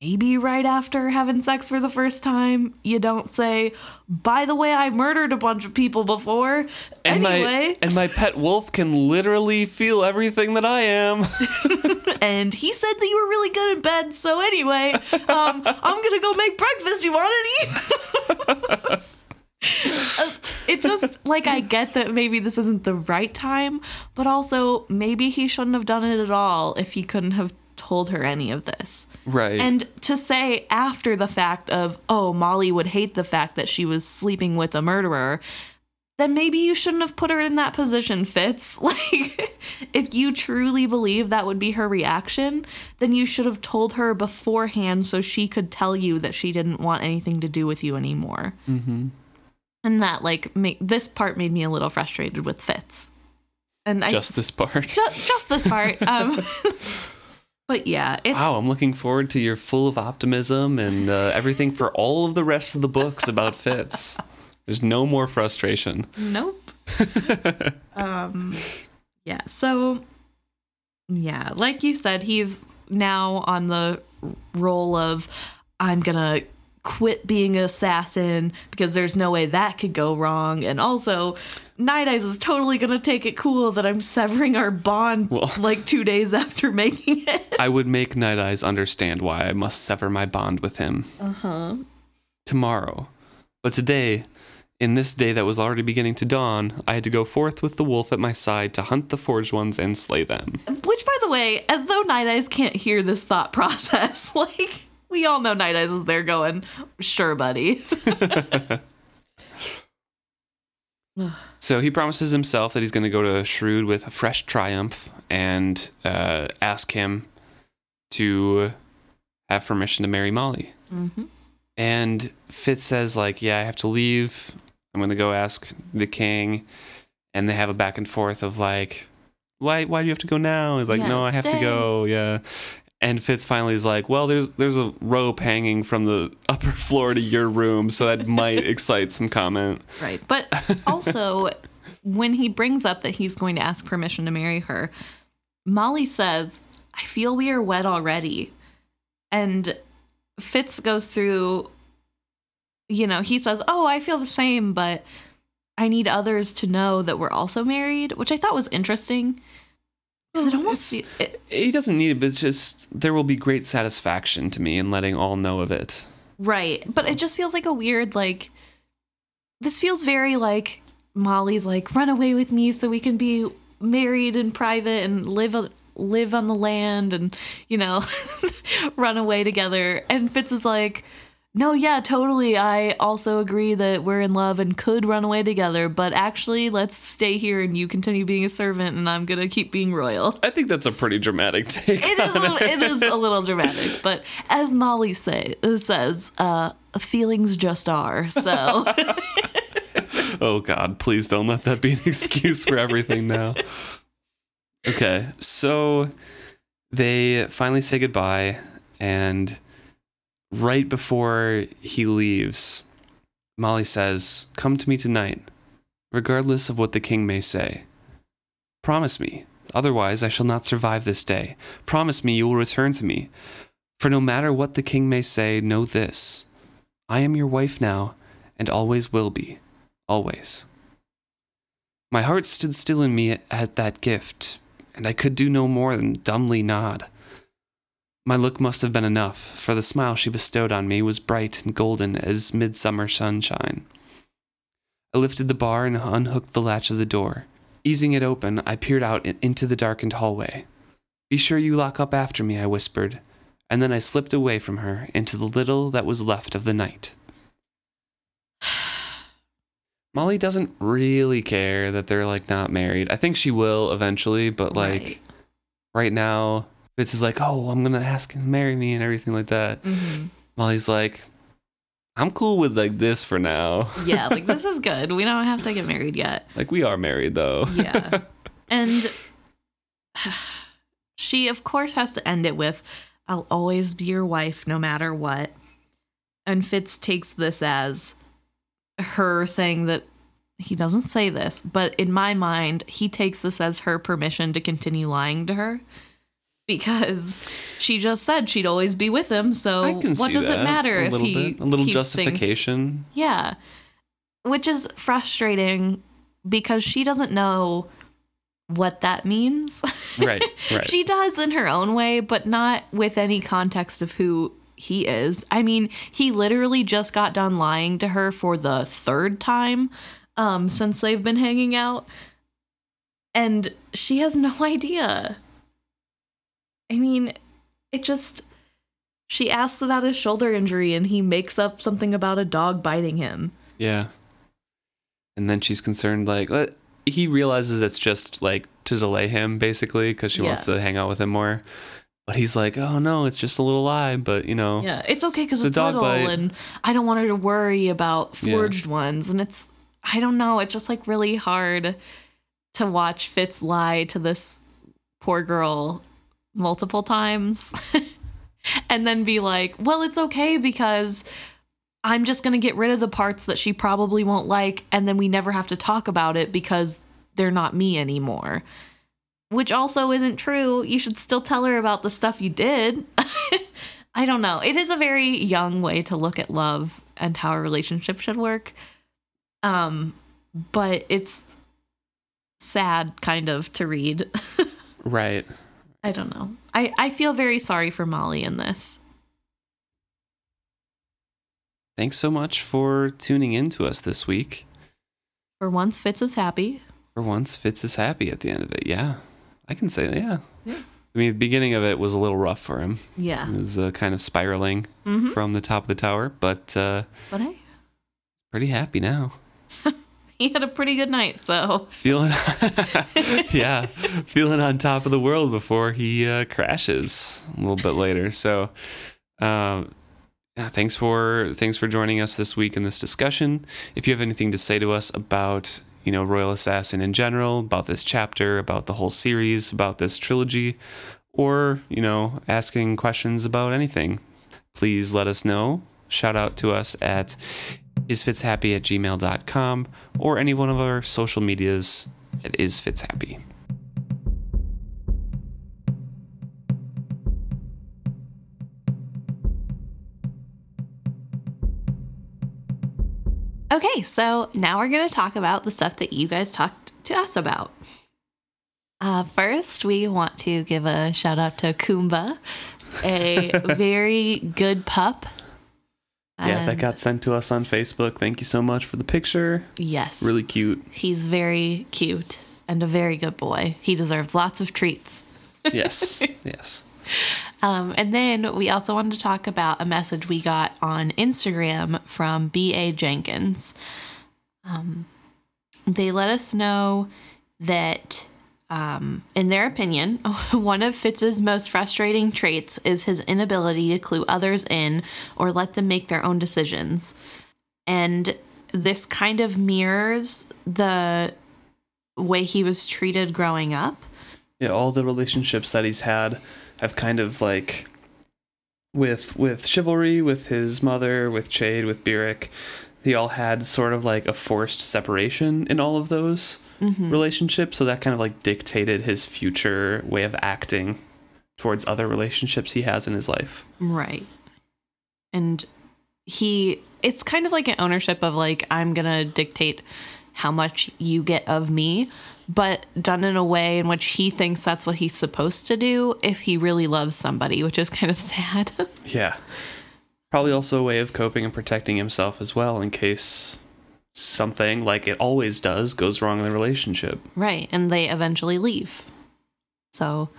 Speaker 1: maybe right after having sex for the first time, you don't say, "By the way, I murdered a bunch of people before."
Speaker 2: And
Speaker 1: anyway,
Speaker 2: my and my *laughs* pet wolf can literally feel everything that I am. *laughs*
Speaker 1: and he said that you were really good in bed. So anyway, um, I'm gonna go make breakfast. You want to Uh, *laughs* it's just like I get that maybe this isn't the right time, but also maybe he shouldn't have done it at all if he couldn't have told her any of this.
Speaker 2: right.
Speaker 1: And to say after the fact of, oh, Molly would hate the fact that she was sleeping with a murderer, then maybe you shouldn't have put her in that position, Fitz. *laughs* Like, if you truly believe that would be her reaction, then you should have told her beforehand so she could tell you that she didn't want anything to do with you anymore.
Speaker 2: mm-hmm.
Speaker 1: And that, like, ma- this part made me a little frustrated with Fitz. And I
Speaker 2: Just this part.
Speaker 1: just, just this part. Um, *laughs* but yeah, it's
Speaker 2: Wow, I'm looking forward to your full of optimism and uh, everything for all of the rest of the books about Fitz. There's no more frustration.
Speaker 1: Nope. *laughs* um yeah, so yeah, like you said, he's now on the role of I'm going to quit being an assassin because there's no way that could go wrong and also Night Eyes is totally going to take it cool that I'm severing our bond
Speaker 2: Well- *laughs*
Speaker 1: like 2 days after making it. *laughs*
Speaker 2: I would make Night Eyes understand why I must sever my bond with him
Speaker 1: Uh-huh.
Speaker 2: tomorrow. But today, in this day that was already beginning to dawn, I had to go forth with the wolf at my side to hunt the forged ones and slay them.
Speaker 1: Which, by the way, as though Night Eyes can't hear this thought process, *laughs* like we all know Night Eyes is there going, "Sure, buddy." *laughs*
Speaker 2: So he promises himself that he's going to go to Shrewd with a fresh triumph and uh, ask him to have permission to marry Molly.
Speaker 1: mm-hmm.
Speaker 2: And Fitz says, like, yeah, I have to leave. I'm gonna go ask the king. And they have a back and forth of like, why why do you have to go now? He's like,
Speaker 1: Yeah,
Speaker 2: no, I have
Speaker 1: stay."
Speaker 2: to go. Yeah. And Fitz finally is like, well, there's there's a rope hanging from the upper *laughs* floor to your room, so that might *laughs* excite some comment.
Speaker 1: Right, but also when he brings up that he's going to ask permission to marry her, Molly says, "I feel we are wed already," and Fitz goes through. You know, he says, "Oh, I feel the same, but." I need others to know that we're also married, which I thought was interesting. It almost it,
Speaker 2: He doesn't need it, but it's just there will be great satisfaction to me in letting all know of it.
Speaker 1: Right. But it just feels like a weird, like, this feels very like Molly's like, run away with me so we can be married in private and live, live on the land and, you know, *laughs* run away together. And Fitz is like, no, yeah, totally. I also agree that we're in love and could run away together, but actually, let's stay here and you continue being a servant and I'm going to keep being royal.
Speaker 2: I think that's a pretty dramatic take.
Speaker 1: It is, a, it is a little dramatic, but as Molly say, says, uh, feelings just are. So, *laughs*
Speaker 2: Oh God, please don't let that be an excuse for everything now. Okay, so they finally say goodbye, and right before he leaves, Molly says, Come to me tonight, regardless of what the king may say. Promise me, otherwise I shall not survive this day. Promise me you will return to me. For no matter what the king may say, know this I am your wife now, and always will be always. My heart stood still in me at that gift, and I could do no more than dumbly nod. My look must have been enough, for the smile she bestowed on me was bright and golden as midsummer sunshine. I lifted the bar and unhooked the latch of the door. Easing it open, I peered out into the darkened hallway. Be sure you lock up after me, I whispered, and then I slipped away from her into the little that was left of the night. *sighs* Molly doesn't really care that they're like not married. I think she will eventually, but like
Speaker 1: Right.
Speaker 2: right, now, Fitz is like, "Oh, I'm gonna ask him to marry me" and everything like that.
Speaker 1: Mhm.
Speaker 2: Molly's like, "I'm cool with like this for now.
Speaker 1: yeah, like *laughs* this is good. We don't have to get married yet.
Speaker 2: like we are married though."
Speaker 1: Yeah. *laughs* And *sighs* she, of course, has to end it with, I'll always be your wife no matter what. And Fitz takes this as her saying that he doesn't say this, but in my mind, he takes this as her permission to continue lying to her. Because she just said she'd always be with him. So what does
Speaker 2: that
Speaker 1: it matter
Speaker 2: a
Speaker 1: if he
Speaker 2: bit. a little
Speaker 1: keeps things-
Speaker 2: justification.
Speaker 1: Yeah. Which is frustrating because she doesn't know what that means.
Speaker 2: Right, *laughs* right.
Speaker 1: she does in her own way, but not with any context of who he is. I mean, he literally just got done lying to her for the third time um, since they've been hanging out. And she has no *laughs* idea. I mean, it just. She asks about his shoulder injury and he makes up something about a dog biting him.
Speaker 2: Yeah. And then she's concerned, like, what? He realizes it's just like to delay him, basically, because she wants to hang out with him more. But he's like, oh no, it's just a little lie. But you know,
Speaker 1: Yeah, it's okay because
Speaker 2: it's,
Speaker 1: it's
Speaker 2: dog
Speaker 1: little,
Speaker 2: bite.
Speaker 1: and I don't want her to worry about
Speaker 2: Yeah.
Speaker 1: forged ones. And it's, I don't know, it's just like really hard to watch Fitz lie to this poor girl multiple times *laughs* and then be like, well, it's okay because I'm just going to get rid of the parts that she probably won't like. And then we never have to talk about it because they're not me anymore. Which also isn't true. You should still tell her about the stuff you did. *laughs* I don't know. It is a very young way to look at love and how a relationship should work. Um, but it's sad kind of to read. *laughs*
Speaker 2: right.
Speaker 1: I don't know. I, I feel very sorry for Molly in this.
Speaker 2: Thanks so much for tuning in to us this week.
Speaker 1: For once, Fitz is happy.
Speaker 2: For once, Fitz is happy at the end of it. Yeah, I can say that. Yeah.
Speaker 1: Yeah.
Speaker 2: I mean, the beginning of it was a little rough for him.
Speaker 1: Yeah.
Speaker 2: It was uh, kind of spiraling
Speaker 1: Mhm.
Speaker 2: from the top of the tower, but uh,
Speaker 1: But hey,
Speaker 2: pretty happy now. *laughs*
Speaker 1: he had a pretty good night, so
Speaker 2: Feeling, *laughs* yeah, feeling on top of the world before he uh, crashes a little bit later. So, um, yeah, thanks for thanks for joining us this week in this discussion. If you have anything to say to us about you know Royal Assassin in general, about this chapter, about the whole series, about this trilogy, or you know asking questions about anything, please let us know. Shout out to us at isfitzhappy at gmail.com or any one of our social medias at isfitzhappy.
Speaker 1: Okay, so now we're going to talk about the stuff that you guys talked to us about. Uh, first, we want to give a shout out to Kumba, a *laughs* very good pup.
Speaker 2: Yeah, that got sent to us on Facebook. Thank you so much for the picture.
Speaker 1: yes,
Speaker 2: Really cute.
Speaker 1: he's very cute and a very good boy. He deserves lots of treats.
Speaker 2: Yes. *laughs* yes.
Speaker 1: Um, and then we also wanted to talk about a message we got on Instagram from B.A. Jenkins. Um, they let us know that, um, in their opinion, *laughs* one of Fitz's most frustrating traits is his inability to clue others in or let them make their own decisions. And this kind of mirrors the way he was treated growing up.
Speaker 2: Yeah, all the relationships that he's had have kind of like with with chivalry, with his mother, with Chade, with Burrich, they all had sort of like a forced separation in all of those Mm-hmm. relationships. So that kind of like dictated his future way of acting towards other relationships he has in his life.
Speaker 1: Right. And he it's kind of like an ownership of like I'm going to dictate how much you get of me, but done in a way in which he thinks that's what he's supposed to do if he really loves somebody, which is kind of *laughs* sad.
Speaker 2: Yeah. Probably also a way of coping and protecting himself as well in case something like it always does goes wrong in the relationship.
Speaker 1: right. And they eventually leave. So,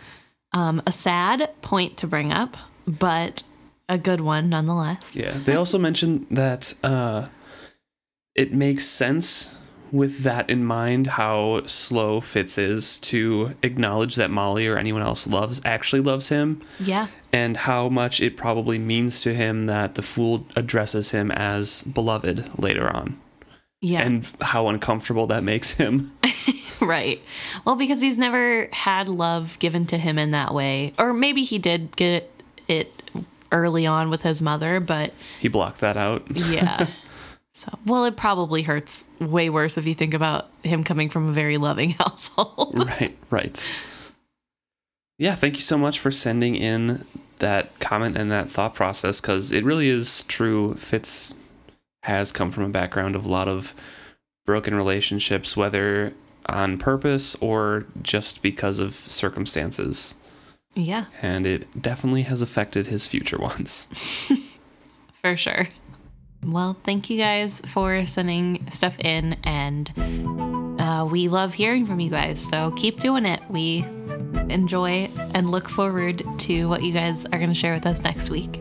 Speaker 1: um a sad point to bring up, but a good one nonetheless.
Speaker 2: Yeah. They also mentioned that uh it makes sense with that in mind how slow Fitz is to acknowledge that Molly or anyone else loves actually loves him
Speaker 1: Yeah.
Speaker 2: and how much it probably means to him that the fool addresses him as beloved later on
Speaker 1: Yeah.
Speaker 2: and how uncomfortable that makes him. *laughs* *laughs*
Speaker 1: Right. Well, because he's never had love given to him in that way. Or maybe he did get it early on with his mother, but
Speaker 2: He blocked that out.
Speaker 1: yeah. *laughs* so, well, it probably hurts way worse if you think about him coming from a very loving household.
Speaker 2: right, right. yeah, thank you so much for sending in that comment and that thought process because it really is true. Fitz has come from a background of a lot of broken relationships, whether on purpose or just because of circumstances.
Speaker 1: Yeah,
Speaker 2: And it definitely has affected his future *laughs* ones. *laughs*
Speaker 1: for sure. Well, thank you guys for sending stuff in, and uh, we love hearing from you guys. So keep doing it. We enjoy and look forward to what you guys are going to share with us next week.